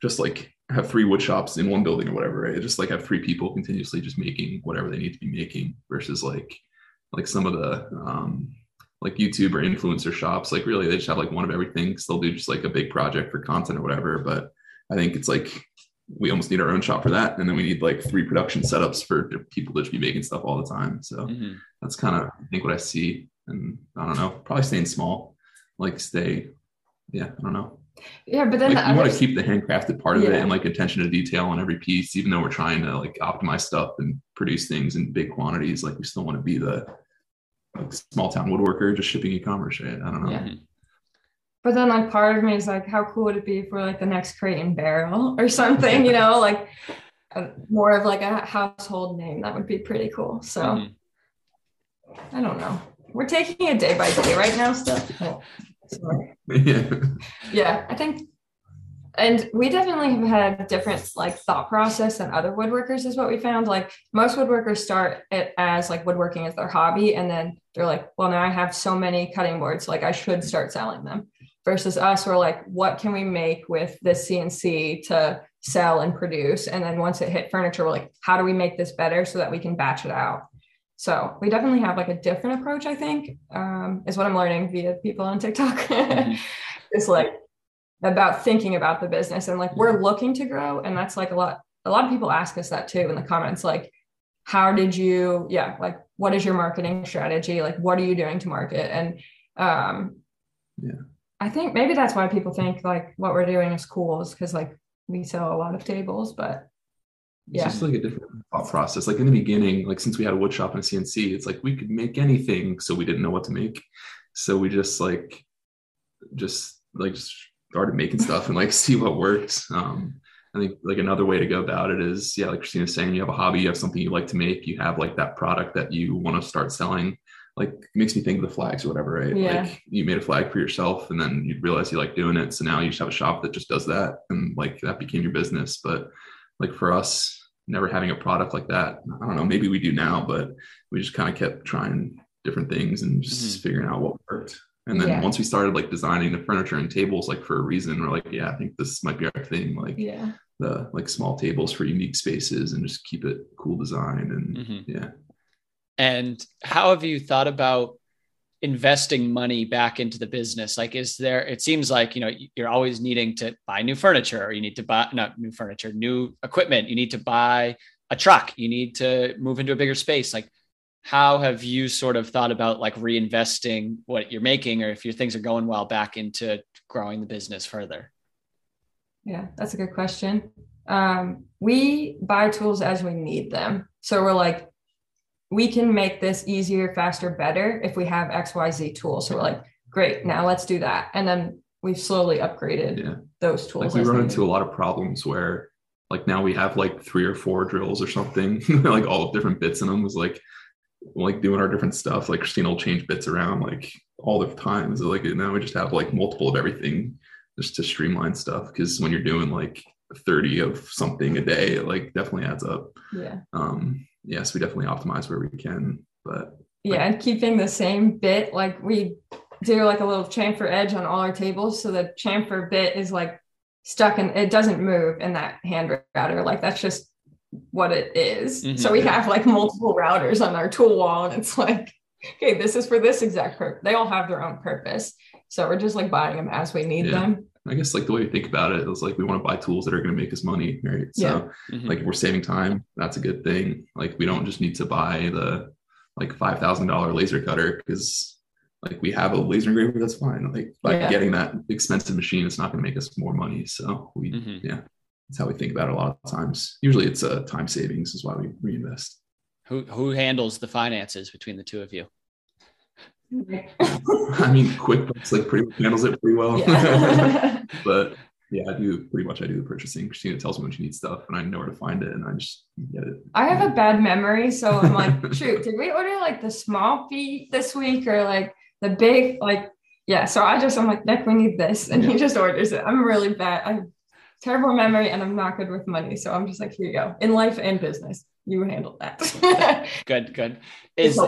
just like have three wood shops in one building or whatever, right? Just like have three people continuously just making whatever they need to be making versus like like some of the um like YouTube or influencer shops, like really they just have like one of everything. So they'll do just like a big project for content or whatever. But I think it's like we almost need our own shop for that. And then we need like three production setups for people to just be making stuff all the time. So mm-hmm. that's kind of I think what I see. And I don't know, probably staying small, like stay, yeah, I don't know. Yeah, but then like, the you want to keep the handcrafted part of yeah. it and like attention to detail on every piece, even though we're trying to like optimize stuff and produce things in big quantities. Like we still want to be the like small town woodworker just shipping e-commerce. Right? I don't know. Yeah. But then like part of me is like, how cool would it be for like the next crate and barrel or something, you know, like a, more of like a household name. That would be pretty cool. So mm-hmm. I don't know. We're taking it day by day right now still. [LAUGHS] yeah. yeah, I think, and we definitely have had different like thought process than other woodworkers is what we found. Like most woodworkers start it as like woodworking as their hobby, and then they're like, well, now I have so many cutting boards, like I should start selling them. Versus us, we're like, what can we make with this CNC to sell and produce? And then once it hit furniture, we're like, how do we make this better so that we can batch it out? So we definitely have like a different approach, I think, um, is what I'm learning via people on TikTok. [LAUGHS] mm-hmm. It's like about thinking about the business and like we're looking to grow. And that's like a lot, a lot of people ask us that too in the comments, like, how did you, yeah, like what is your marketing strategy? Like, what are you doing to market? And um, yeah, I think maybe that's why people think like what we're doing is cool is because like we sell a lot of tables, but yeah. It's just like a different thought process. Like in the beginning, like since we had a wood shop and a CNC, it's like we could make anything, so we didn't know what to make. So we just like just like just started making stuff and like [LAUGHS] see what works. Um, I think like another way to go about it is, yeah, like Christina's saying, you have a hobby, you have something you like to make, you have like that product that you want to start selling. Like makes me think of the flags or whatever, right? Yeah. Like you made a flag for yourself and then you realize you like doing it. So now you just have a shop that just does that. And like that became your business. But like for us, never having a product like that. I don't know, maybe we do now, but we just kind of kept trying different things and just mm-hmm. figuring out what worked. And then yeah. once we started like designing the furniture and tables, like for a reason, we're like, yeah, I think this might be our thing. Like yeah. the like small tables for unique spaces and just keep it cool design. And mm-hmm. yeah. And how have you thought about investing money back into the business like is there it seems like you know you're always needing to buy new furniture or you need to buy not new furniture new equipment you need to buy a truck, you need to move into a bigger space. Like, how have you sort of thought about like reinvesting what you're making, or if your things are going well, back into growing the business further? Yeah, that's a good question. Um, we buy tools as we need them. So we're like, we can make this easier, faster, better if we have XYZ tools. So we're like, great, now let's do that. And then we've slowly upgraded yeah. those tools. Like we run into a lot of problems where like now we have like three or four drills or something, [LAUGHS] like all different bits in them was like like doing our different stuff. Like Christina will change bits around like all the time. So like now we just have like multiple of everything just to streamline stuff. Because when you're doing like 30 of something a day, it like definitely adds up. Yeah. Um, yes, we definitely optimize where we can, but yeah, and keeping the same bit, like we do like a little chamfer edge on all our tables. So the chamfer bit is like stuck and it doesn't move in that hand router. Like that's just what it is. Mm-hmm. So we have like multiple routers on our tool wall and it's like, okay, this is for this exact purpose. They all have their own purpose. So we're just like buying them as we need yeah. them. I guess like the way you think about it is like we want to buy tools that are going to make us money, right? So yeah. mm-hmm. like if we're saving time, that's a good thing. Like we don't just need to buy the like five thousand dollar laser cutter because like we have a laser engraver that's fine like by yeah. getting that expensive machine it's not going to make us more money so we mm-hmm. yeah that's how we think about it a lot of times usually it's a uh, time savings is why we reinvest who who handles the finances between the two of you [LAUGHS] i mean quickbooks like pretty much handles it pretty well yeah. [LAUGHS] [LAUGHS] but yeah, I do pretty much. I do the purchasing. Christina tells me when she needs stuff, and I know where to find it, and I just get it. I have a bad memory, so I'm like, shoot, did we order like the small feet this week, or like the big like yeah so i just i'm like nick we need this and he just orders it i'm really bad i have terrible memory and i'm not good with money. So i'm just like here you go. In life and business you handle that. [LAUGHS] Good good. Is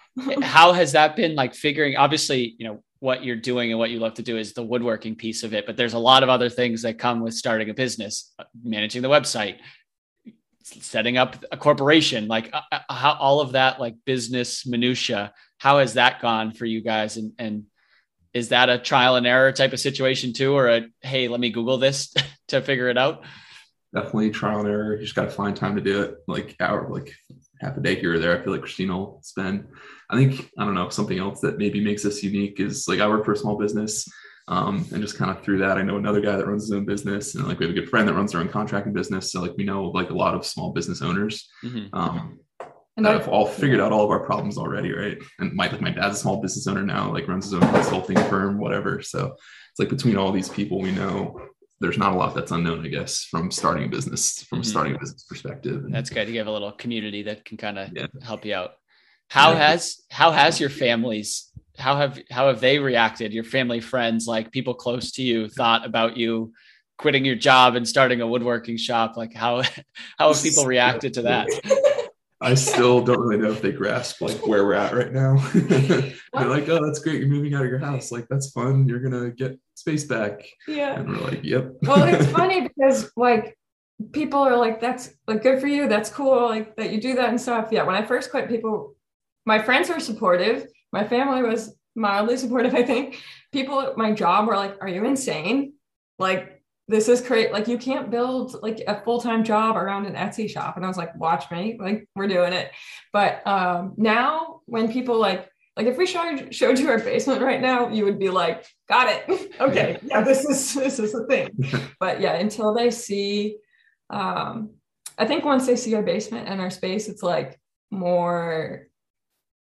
[LAUGHS] how has that been like figuring obviously you know what you're doing and what you love to do is the woodworking piece of it but there's a lot of other things that come with starting a business managing the website setting up a corporation like uh, uh how all of that like business minutia how has that gone for you guys and and is that a trial and error type of situation too or a hey let me google this [LAUGHS] to figure it out definitely trial and error you just got to find time to do it like hour like half a day here or there i feel like christina will spend i think i don't know something else that maybe makes us unique is like i work for a small business um, and just kind of through that, I know another guy that runs his own business, and like we have a good friend that runs their own contracting business. So like we know like a lot of small business owners. Mm-hmm. Um, and that have all figured out all of our problems already, right? And my like my dad's a small business owner now, like runs his own consulting firm, whatever. So it's like between all these people we know, there's not a lot that's unknown, I guess, from starting a business, from mm-hmm. starting a business perspective. And, that's good. You have a little community that can kind of yeah. help you out. How yeah. has how has your families how have how have they reacted? Your family, friends, like people close to you, thought about you quitting your job and starting a woodworking shop. Like how [LAUGHS] how have people [LAUGHS] reacted to that? [LAUGHS] I still don't really know if they grasp like where we're at right now. [LAUGHS] They're like, "Oh, that's great! You're moving out of your house. Like that's fun. You're gonna get space back." Yeah, and we're like, "Yep." well, it's [LAUGHS] funny because like people are like, "That's like good for you. That's cool. Like that you do that and stuff." Yeah, when I first quit, people, my friends were supportive. My family was mildly supportive. I think people at my job were like, "Are you insane? Like this is great. Like you can't build like a full-time job around an Etsy shop. And I was like, watch me, like we're doing it. But um now when people like like if we showed showed you our basement right now, you would be like, got it. [LAUGHS] okay. Yeah, this is this is the thing. [LAUGHS] but yeah, until they see um I think once they see our basement and our space, it's like more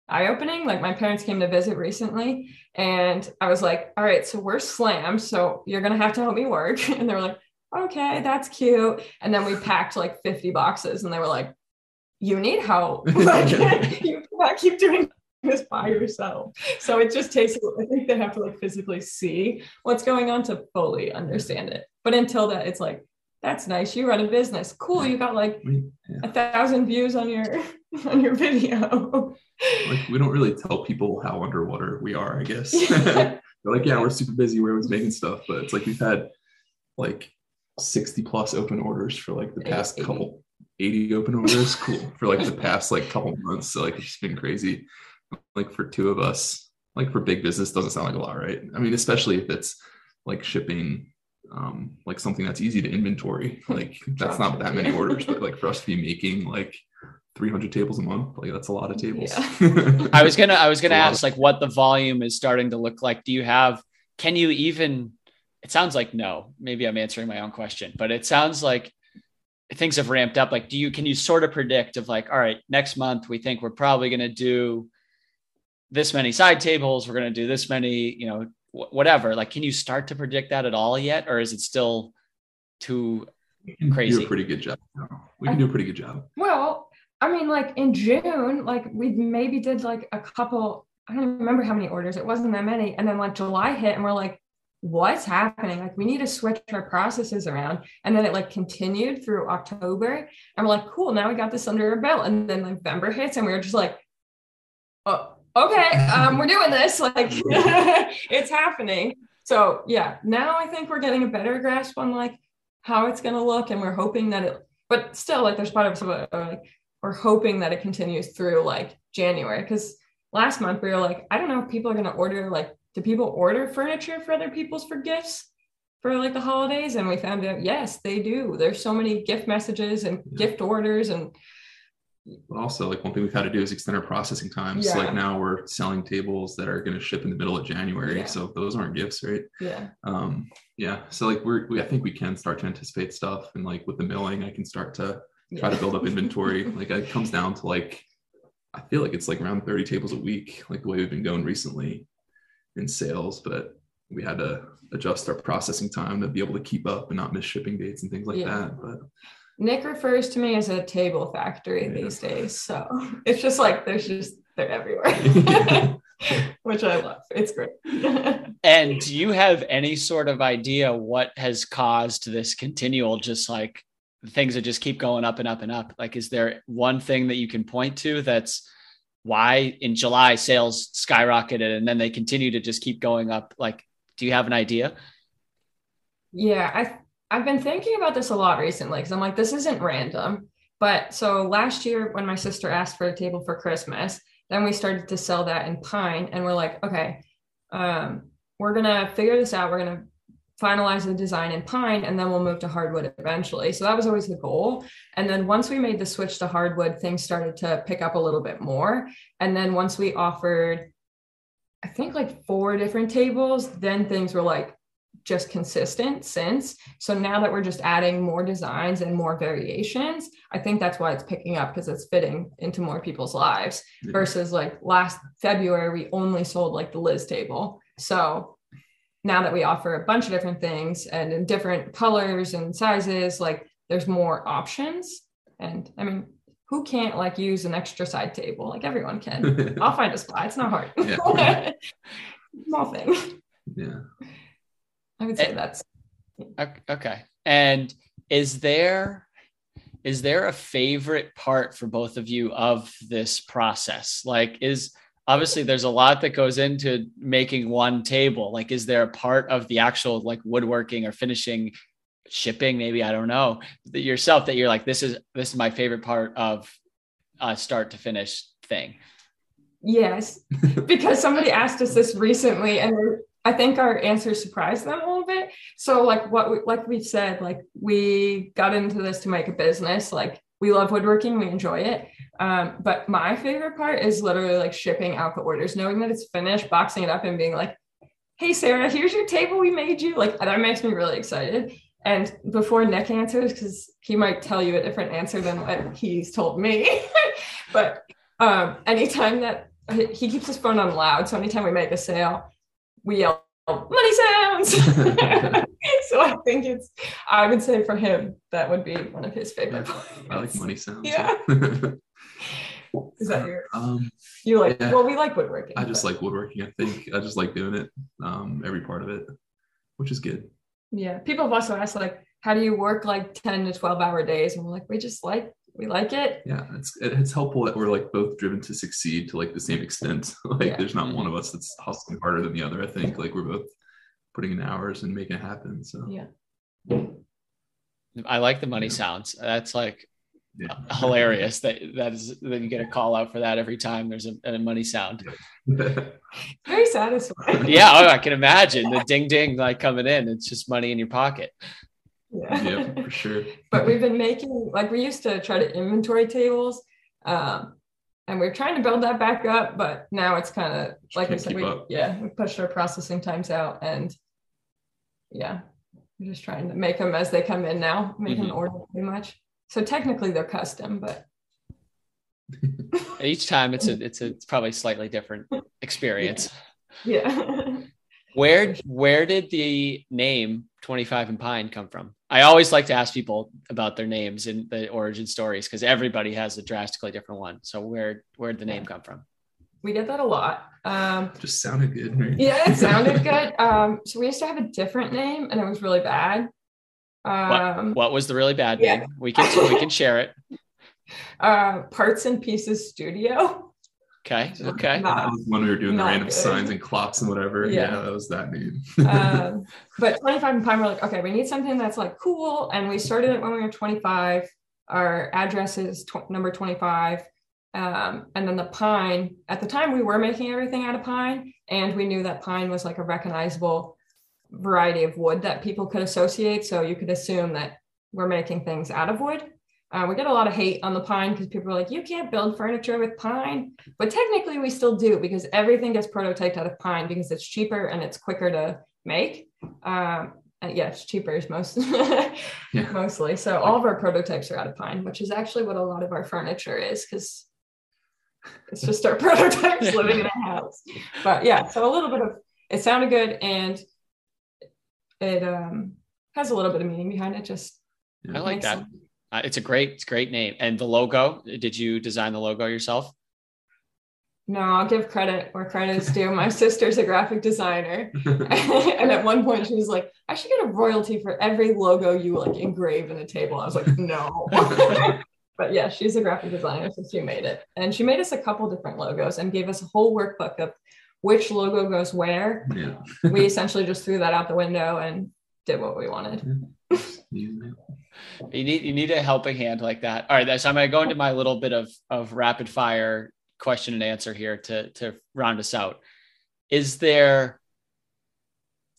eye opening. Like my parents came to visit recently and I was like, all right, so we're slammed. So you're going to have to help me work. [LAUGHS] And they were like, okay, that's cute. And then we packed like 50 boxes and they were like, you need help. [LAUGHS] like, [LAUGHS] you cannot keep doing this by yourself. So it just takes, I think they have to like physically see what's going on to fully understand it. But until that, it's like, that's nice. You run a business. Cool. You got like yeah. a thousand views on your [LAUGHS] on your video. like we don't really tell people how underwater we are, I guess. [LAUGHS] They're like, yeah, we're super busy. We're always making stuff, but it's like we've had like 60 plus open orders for like the past 80. couple 80 open orders. cool. For like the past like couple months. So like it's been crazy. Like for two of us, like for big business doesn't sound like a lot, right? I mean, especially if it's like shipping um, like something that's easy to inventory. [LAUGHS] Like that's not that many orders, but like for us to be making like 300 tables a month, like that's a lot of tables. Yeah. [LAUGHS] I was gonna, I was gonna ask like what the volume is starting to look like. Do you have? Can you even? It sounds like no. Maybe I'm answering my own question, but it sounds like things have ramped up. Like, do you can you sort of predict of like, all right, next month we think we're probably gonna do this many side tables. We're gonna do this many, you know, whatever like can you start to predict that at all yet or is it still too crazy do a pretty good job we can do a pretty good job well i mean like in june like we maybe did like a couple i don't remember how many orders it wasn't that many and then like july hit and we're like what's happening like we need to switch our processes around and then it like continued through october and we're like cool now we got this under our belt and then november hits and we were just like oh okay, um, we're doing this. Like [LAUGHS] it's happening. So yeah, now I think we're getting a better grasp on like how it's going to look, and we're hoping that it. But still, like there's part of uh, like we're hoping that it continues through like January because last month we were like, I don't know if people are going to order like, do people order furniture for other people's for gifts? for like the holidays and we found out yes they do there's so many gift messages and yeah. gift orders and but also like one thing we've had to do is extend our processing times. Yeah. Like now we're selling tables that are going to ship in the middle of January. Yeah. So those aren't gifts, right? Yeah. Um, yeah. So like we're, we, I think we can start to anticipate stuff and like with the milling, I can start to try to build up inventory. [LAUGHS] like it comes down to like, I feel like it's like around 30 tables a week, like the way we've been going recently in sales, but we had to adjust our processing time to be able to keep up and not miss shipping dates and things like that. But Nick refers to me as a table factory yeah. these days. So it's just like there's just they're everywhere. [LAUGHS] [LAUGHS] Which I love. It's great. and do you have any sort of idea what has caused this continual just like things that just keep going up and up and up? Like is there one thing that you can point to that's why in July sales skyrocketed and then they continue to just keep going up? Like, do you have an idea? Yeah, I I've been thinking about this a lot recently because I'm like, this isn't random. But so last year, when my sister asked for a table for Christmas, then we started to sell that in pine. And we're like, okay, um, we're to figure this out. We're to finalize the design in pine and then we'll move to hardwood eventually. So that was always the goal. And then once we made the switch to hardwood, things started to pick up a little bit more. And then once we offered, I think like four different tables, then things were like, just consistent since. So now that we're just adding more designs and more variations, I think that's why it's picking up because it's fitting into more people's lives yeah. versus like last February, we only sold like the Liz table. So now that we offer a bunch of different things and in different colors and sizes, like there's more options. And I mean, who can't like use an extra side table? Like everyone can. [LAUGHS] I'll find a spot. It's not hard. Yeah. [LAUGHS] Small thing. Yeah. I would say and, that's okay. And is there is there a favorite part for both of you of this process? Like is obviously there's a lot that goes into making one table. Like is there a part of the actual like woodworking or finishing shipping maybe I don't know that yourself that you're like this is this is my favorite part of start to finish thing. Yes, [LAUGHS] because somebody asked us this recently, and I think our answer surprised them a little bit. So like what we, like we said, like we got into this to make a business. Like we love woodworking, we enjoy it. Um, but my favorite part is literally like shipping out the orders, knowing that it's finished, boxing it up, and being like, "Hey Sarah, here's your table we made you." Like that makes me really excited. And before Nick answers, because he might tell you a different answer than what he's told me, [LAUGHS] but um, anytime that he keeps his phone on loud, so anytime we make a sale we yell money sounds. [LAUGHS] so I think it's I would say for him that would be one of his favorite. I like money sounds. Yeah. [LAUGHS] Is that your? Um, you like? Yeah. Well, we like woodworking. I just but. like woodworking. I think I just like doing it. Um, every part of it, which is good. Yeah, people have also asked like, how do you work like ten to twelve hour days? And we're like, we just like we like it. Yeah, it's it's helpful that we're like both driven to succeed to like the same extent. [LAUGHS] like yeah. there's not one of us that's hustling harder than the other. I think like we're both putting in hours and making it happen. So yeah. I like the money sounds. That's like yeah. hilarious that that is that you get a call out for that every time there's a, a money sound. [LAUGHS] Very satisfying. [LAUGHS] yeah, oh, I can imagine the ding ding like coming in. It's just money in your pocket. Yeah, yeah for sure. [LAUGHS] but we've been making like we used to try to inventory tables. Um, and we're trying to build that back up, but now it's kind of like we said, we, yeah, we pushed our processing times out and yeah, we're just trying to make them as they come in now, make mm-hmm. an order pretty much. So technically they're custom, but each time it's a [LAUGHS] it's a it's probably slightly different experience. Yeah. yeah. [LAUGHS] where where did the name 25 and Pine come from? I always like to ask people about their names and the origin stories because everybody has a drastically different one. So where where did the name come from? We did that a lot. Um, Just sounded good, right? Yeah, it sounded [LAUGHS] good. Um, so we used to have a different name, and it was really bad. Um, what, what was the really bad yeah. name? We can we can share it. [LAUGHS] Uh, Parts and Pieces Studio. Okay. Okay. Not, when we were doing the random good. signs and clocks and whatever. Yeah, yeah that was that name. [LAUGHS] um, but 25 and Pine, we're like, okay, we need something that's like cool. And we started it when we were 25. Our address is tw- number 25. Um, and then the pine, at the time, we were making everything out of pine. And we knew that pine was like a recognizable variety of wood that people could associate. So you could assume that we're making things out of wood. Uh, we get a lot of hate on the pine because people are like, you can't build furniture with pine. But technically, we still do because everything gets prototyped out of pine because it's cheaper and it's quicker to make. Um, and yeah, it's cheaper is most [LAUGHS] yeah. mostly. So all of our prototypes are out of pine, which is actually what a lot of our furniture is because it's just our [LAUGHS] prototypes living in a house. But yeah, so a little bit of it sounded good and it um, has a little bit of meaning behind it. Just I like that. Uh, it's a great, it's a great name. And the logo, did you design the logo yourself? No, I'll give credit where credit is due. My [LAUGHS] sister's a graphic designer. [LAUGHS] and at one point she was like, I should get a royalty for every logo you like engrave in a table. I was like, no. But yeah, she's a graphic designer, so she made it. And she made us a couple different logos and gave us a whole workbook of which logo goes where. Yeah. [LAUGHS] we essentially just threw that out the window and did what we wanted. You need you need a helping hand like that. All right, so I'm gonna go into my little bit of of rapid fire question and answer here to to round us out. Is there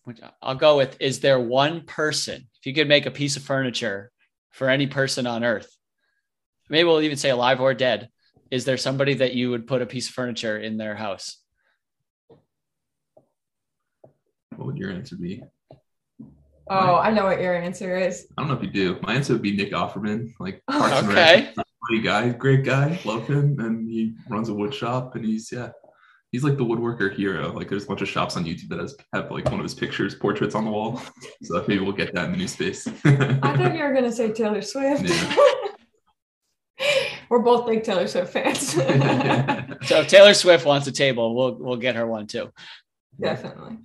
which I'll go with is there one person if you could make a piece of furniture for any person on earth maybe we'll even say alive or dead is there somebody that you would put a piece of furniture in their house what would your answer be Oh, I know what your answer is. I don't know if you do. My answer would be Nick Offerman, like [LAUGHS] Parks okay. and Funny guy, great guy, love him, and he runs a wood shop, and he's yeah, he's like the woodworker hero. Like there's a bunch of shops on YouTube that has have like one of his pictures, portraits on the wall. [LAUGHS] So maybe we'll get that in the new space. [LAUGHS] I thought you were gonna say Taylor Swift. Yeah. We're both big Taylor Swift fans. [LAUGHS] [LAUGHS] so if Taylor Swift wants a table, we'll we'll get her one too. Definitely.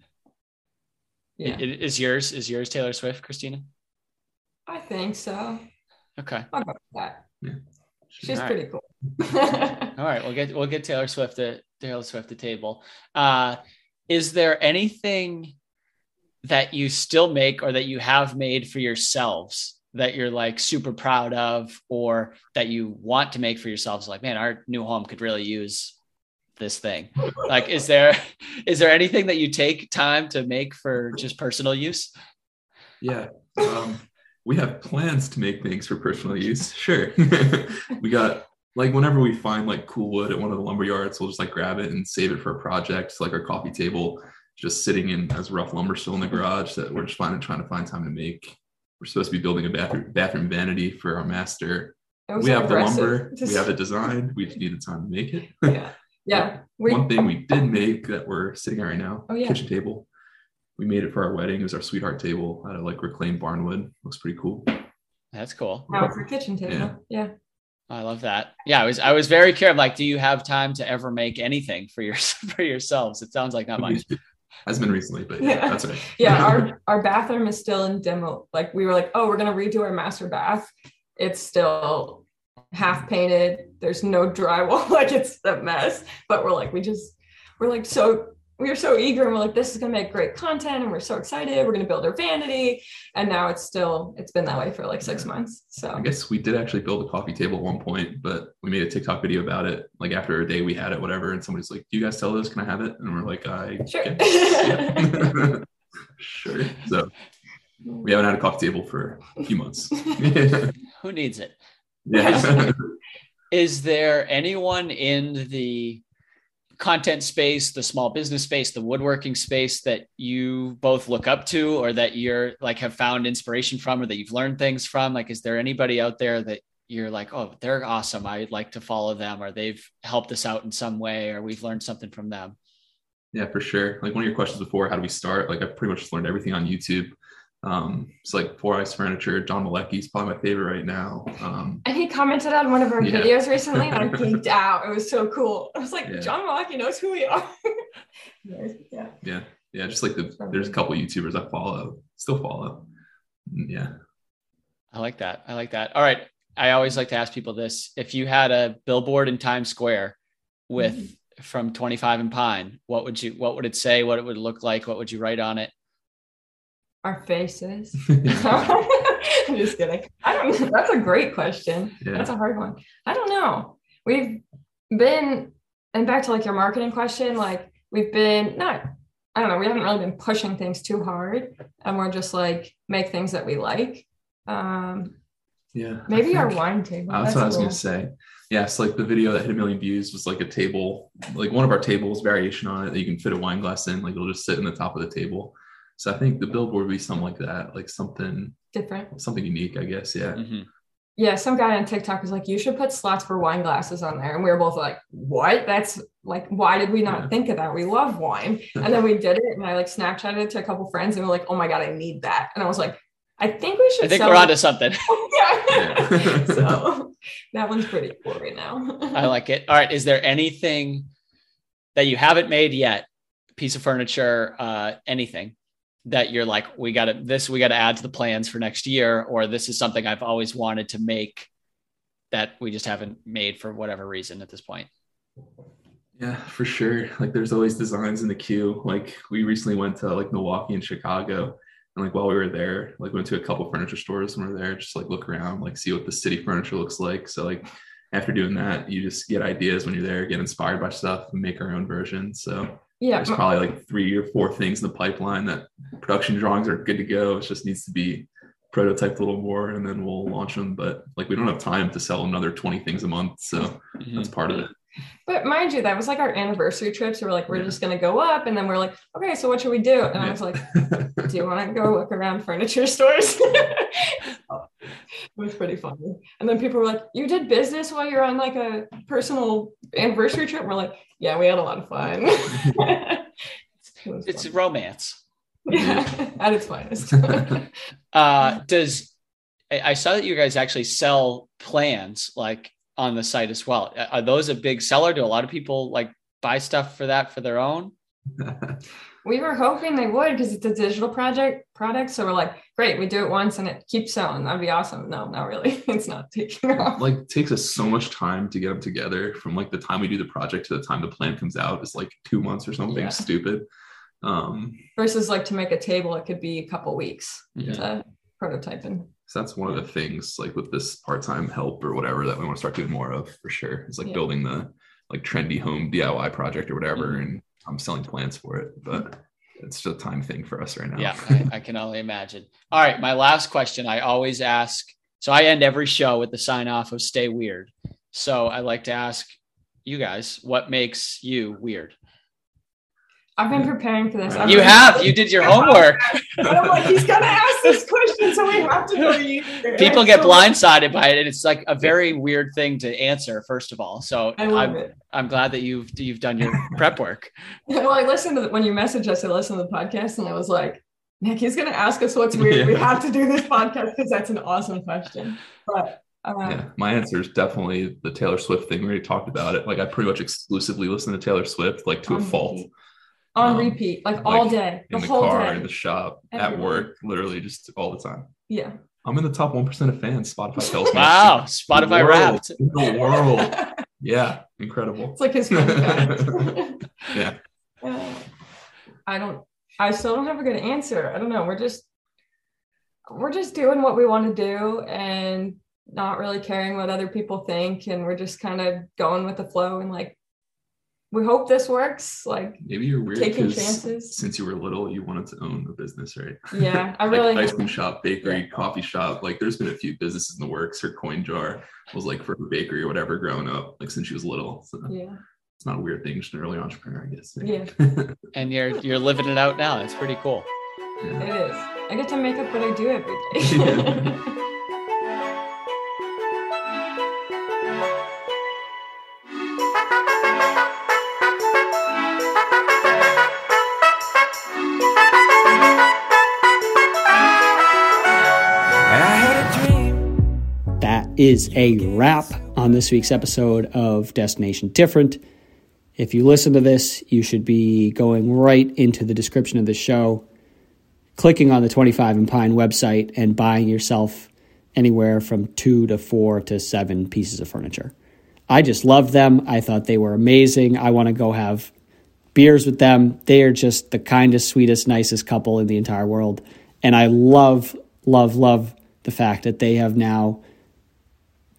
Yeah. Is yours is yours Taylor Swift, Christina? I think so. Okay. I'll go with that. Yeah. She's All pretty right. cool. [LAUGHS] All right, we'll get we'll get Taylor Swift to Taylor Swift the table. Uh, is there anything that you still make or that you have made for yourselves that you're like super proud of or that you want to make for yourselves like man our new home could really use this thing. Like is there [LAUGHS] is there anything that you take time to make for just personal use? Yeah um, we have plans to make things for personal use sure. [LAUGHS] We got like whenever we find like cool wood at one of the lumber yards we'll just like grab it and save it for a project like our coffee table just sitting in as rough lumber still in the garage that we're just finding trying to find time to make we're supposed to be building a bathroom bathroom vanity for our master we have aggressive. the lumber we have the [LAUGHS] design we just need the time to make it yeah yeah. One thing we did make that we're sitting at right now, oh, yeah. kitchen table. We made it for our wedding. It was our sweetheart table out of like reclaimed barnwood. Looks pretty cool. That's cool. Now it's our kitchen table. Yeah. yeah. I love that. Yeah, I was I was very curious. Like, do you have time to ever make anything for your [LAUGHS] for yourselves? It sounds like not much. Has been recently, but yeah, yeah. that's right. [LAUGHS] yeah, our [LAUGHS] our bathroom is still in demo. Like we were like, oh, we're gonna redo our master bath. It's still half painted. There's no drywall. [LAUGHS] like it's a mess. But we're like, we just, we're like, so we were so eager and we're like, this is gonna make great content and we're so excited. We're gonna build our vanity. And now it's still, it's been that way for like six months. So I guess we did actually build a coffee table at one point, but we made a TikTok video about it. Like after a day we had it, whatever. And somebody's like, Do you guys sell this? Can I have it? And we're like, I Sure. guess. [LAUGHS] sure. So we haven't had a coffee table for a few months. [LAUGHS] Who needs it? yeah. Is there anyone in the content space, the small business space, the woodworking space that you both look up to or that you're like have found inspiration from or that you've learned things from? Like, is there anybody out there that you're like, oh, they're awesome. I'd like to follow them or they've helped us out in some way or we've learned something from them? Yeah, for sure. Like one of your questions before, how do we start? Like I've pretty much learned everything on YouTube. Um, it's like Four Eyes Furniture. John Malecki is probably my favorite right now. Um, and he commented on one of our Yeah. videos recently and I [LAUGHS] geeked out. It was so cool. I was like, Yeah. John Malecki knows who we are. [LAUGHS] yeah. yeah, yeah, just like the there's a couple YouTubers I follow, still follow. Mm, Yeah. I like that. I like that. All right. I always like to ask people this. If you had a billboard in Times Square with from 25 and Pine, what would you what would it say? What it would look like? What would you write on it? Our faces. [LAUGHS] I'm just kidding. I don't that's a great question. Yeah. That's a hard one. I don't know. We've been and back to like your marketing question, like we've been not I don't know, we haven't really been pushing things too hard and we're just like make things that we like. Um yeah. Maybe our wine table. Uh, that's what I was cool. gonna say. Yeah, so like the video that hit a million views was like a table, like one of our tables, variation on it that you can fit a wine glass in, like it'll just sit in the top of the table. So I think the billboard would be something like that, like something Different. something unique, I guess. Yeah. Mhm. Yeah, some guy on TikTok was like, you should put slots for wine glasses on there. And we were both like, what? That's like, why did we not Yeah. think of that? We love wine. [LAUGHS] And then we did it. And I like Snapchatted it to a couple friends and we're like, oh my God, I need that. And I was like, I think we should I think sell we're it." onto something. [LAUGHS] yeah. Yeah. so [LAUGHS] that one's pretty cool right now. I like it. All right. Is there anything that you haven't made yet? Piece of furniture, uh, anything that you're like, we got to this, we got to add to the plans for next year, or this is something I've always wanted to make that we just haven't made for whatever reason at this point. Yeah, for sure. Like there's always designs in the queue. Like we recently went to like Milwaukee and Chicago. And like while we were there, like went to a couple furniture stores and we're there, just like look around, like see what the city furniture looks like. So like after doing that, you just get ideas when you're there, get inspired by stuff and make our own version. So yeah. there's probably like three or four things in the pipeline that production drawings are good to go. It just needs to be prototyped a little more and then we'll launch them. But like we don't have time to sell another 20 things a month. So mm-hmm. that's part of it. But mind you, that was like our anniversary trip. So we're like, we're just going to go up. And then we're like, okay, so what should we do? And I was like, [LAUGHS] do you want to go look around furniture stores? [LAUGHS] it was pretty funny. And then people were like, you did business while you're on like a personal anniversary trip? we're like, yeah, we had a lot of fun. [LAUGHS] It It's fun. romance. yeah, at its finest. Uh, does I saw that you guys actually sell plans like on the site as well? Are those a big seller? Do a lot of people like buy stuff for that for their own? [LAUGHS] we were hoping they would because it's a digital project product. So we're like, great, we do it once and it keeps selling. That'd be awesome. No, not really. [LAUGHS] It's not taking off. like takes us so much time to get them together from like the time we do the project to the time the plan comes out is like two months or something Yeah. stupid um versus like to make a table it could be a couple weeks Mhm. to prototyping so that's one of the things like with this part-time help or whatever that we want to start doing more of for sure is like Yeah. building the like trendy home diy project or whatever Mhm. and i'm selling plans for it but it's just a time thing for us right now Yeah, I, I can only imagine. All right, my last question I always ask. So I end every show with the sign off of stay weird. So I like to ask you guys, what makes you weird? I've been preparing for this. I've You been- have, [LAUGHS] you did your homework. and i'm like he's gonna ask this question so we have to know you. People get blindsided by it, and it's like a very weird thing to answer. First of all, so i love I'm, it. I'm glad that you've you've done your prep work. [LAUGHS] well i listened to the, when you messaged us i listened to the podcast and i was like nick he's gonna ask us what's weird. We have to do this podcast because that's an awesome question. But uh, yeah my answer is definitely the taylor swift thing. We already talked about it. Like i pretty much exclusively listen to taylor swift like to a fault. repeat. On Um, repeat like, all day the in the whole car day. in the shop at work literally just all the time. Yeah. I'm in the top 1% of fans spotify tells me. Wow, [LAUGHS] Spotify the Wrapped. in the world. [LAUGHS] Yeah incredible. It's like his fun [LAUGHS] yeah. Uh, I don't I still don't have a good answer. I don't know. We're just we're just doing what we want to do and not really caring what other people think and we're just kind of going with the flow and like we hope this works. Like maybe you're weird taking chances. Since you were little, you wanted to own a business, right? Yeah, I [LAUGHS] really ice cream shop, bakery, yeah. coffee shop. Like there's been a few businesses in the works. Her coin jar was like for her bakery or whatever growing up, like since she was little. So yeah. It's not a weird thing, She's an early entrepreneur, I guess. Yeah. [LAUGHS] and you're you're living it out now. It's pretty cool. Yeah. It is. I get to make up what I do every day. [LAUGHS] is a wrap on this week's episode of Destination Different. If you listen to this, you should be going right into the description of the show, clicking on the 25 and Pine website, and buying yourself anywhere from two to four to seven pieces of furniture. I just love them. I thought they were amazing. I want to go have beers with them. They are just the kindest, sweetest, nicest couple in the entire world. And I love, love, love the fact that they have now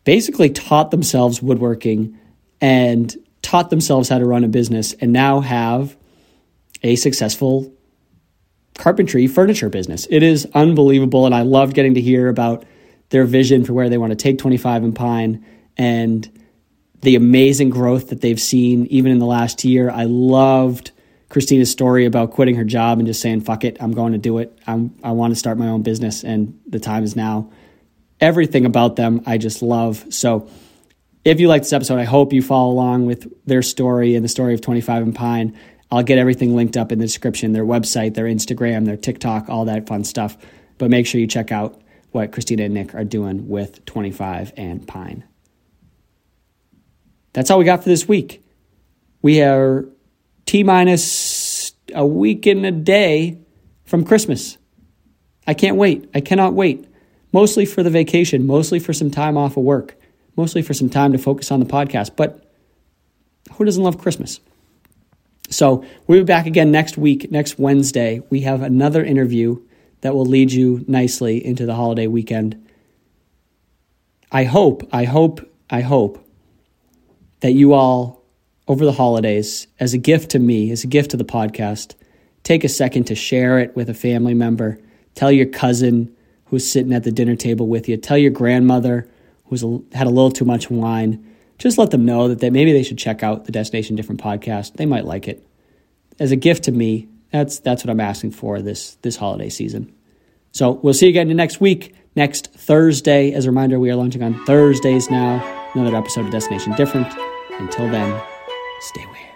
basically taught themselves woodworking and taught themselves how to run a business and now have a successful carpentry furniture business. It is unbelievable. And I love getting to hear about their vision for where they want to take 25 and Pine and the amazing growth that they've seen even in the last year. I loved Christina's story about quitting her job and just saying, fuck it, I'm going to do it. I'm, I want to start my own business and the time is now everything about them I just love. So if you like this episode, I hope you follow along with their story and the story of 25 and Pine. I'll get everything linked up in the description their website, their Instagram, their TikTok, all that fun stuff. But make sure you check out what Christina and Nick are doing with 25 and Pine. That's all we got for this week. We are T minus a week and a day from Christmas. I can't wait. I cannot wait mostly for the vacation, mostly for some time off of work, mostly for some time to focus on the podcast. But who doesn't love Christmas? So we'll be back again next week, next Wednesday. We have another interview that will lead you nicely into the holiday weekend. I hope, I hope, I hope that you all, over the holidays, as a gift to me, as a gift to the podcast, take a second to share it with a family member. Tell your cousin, who's sitting at the dinner table with you. Tell your grandmother who's had a little too much wine. Just let them know that they, maybe they should check out the Destination Different podcast. They might like it. As a gift to me, that's that's what I'm asking for this this holiday season. So we'll see you again next week, next Thursday. As a reminder, we are launching on Thursdays now. Another episode of Destination Different. Until then, stay weird.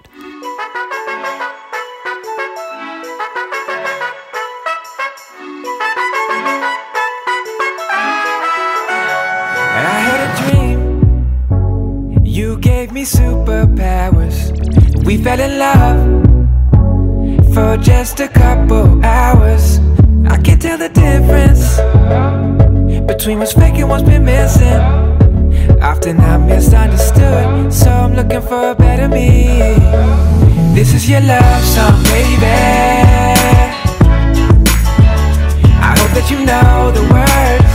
We fell in love for just a couple hours. I can't tell the difference between what's fake and what's been missing. Often I'm misunderstood, so I'm looking for a better me. This is your love song, baby. I hope that you know the words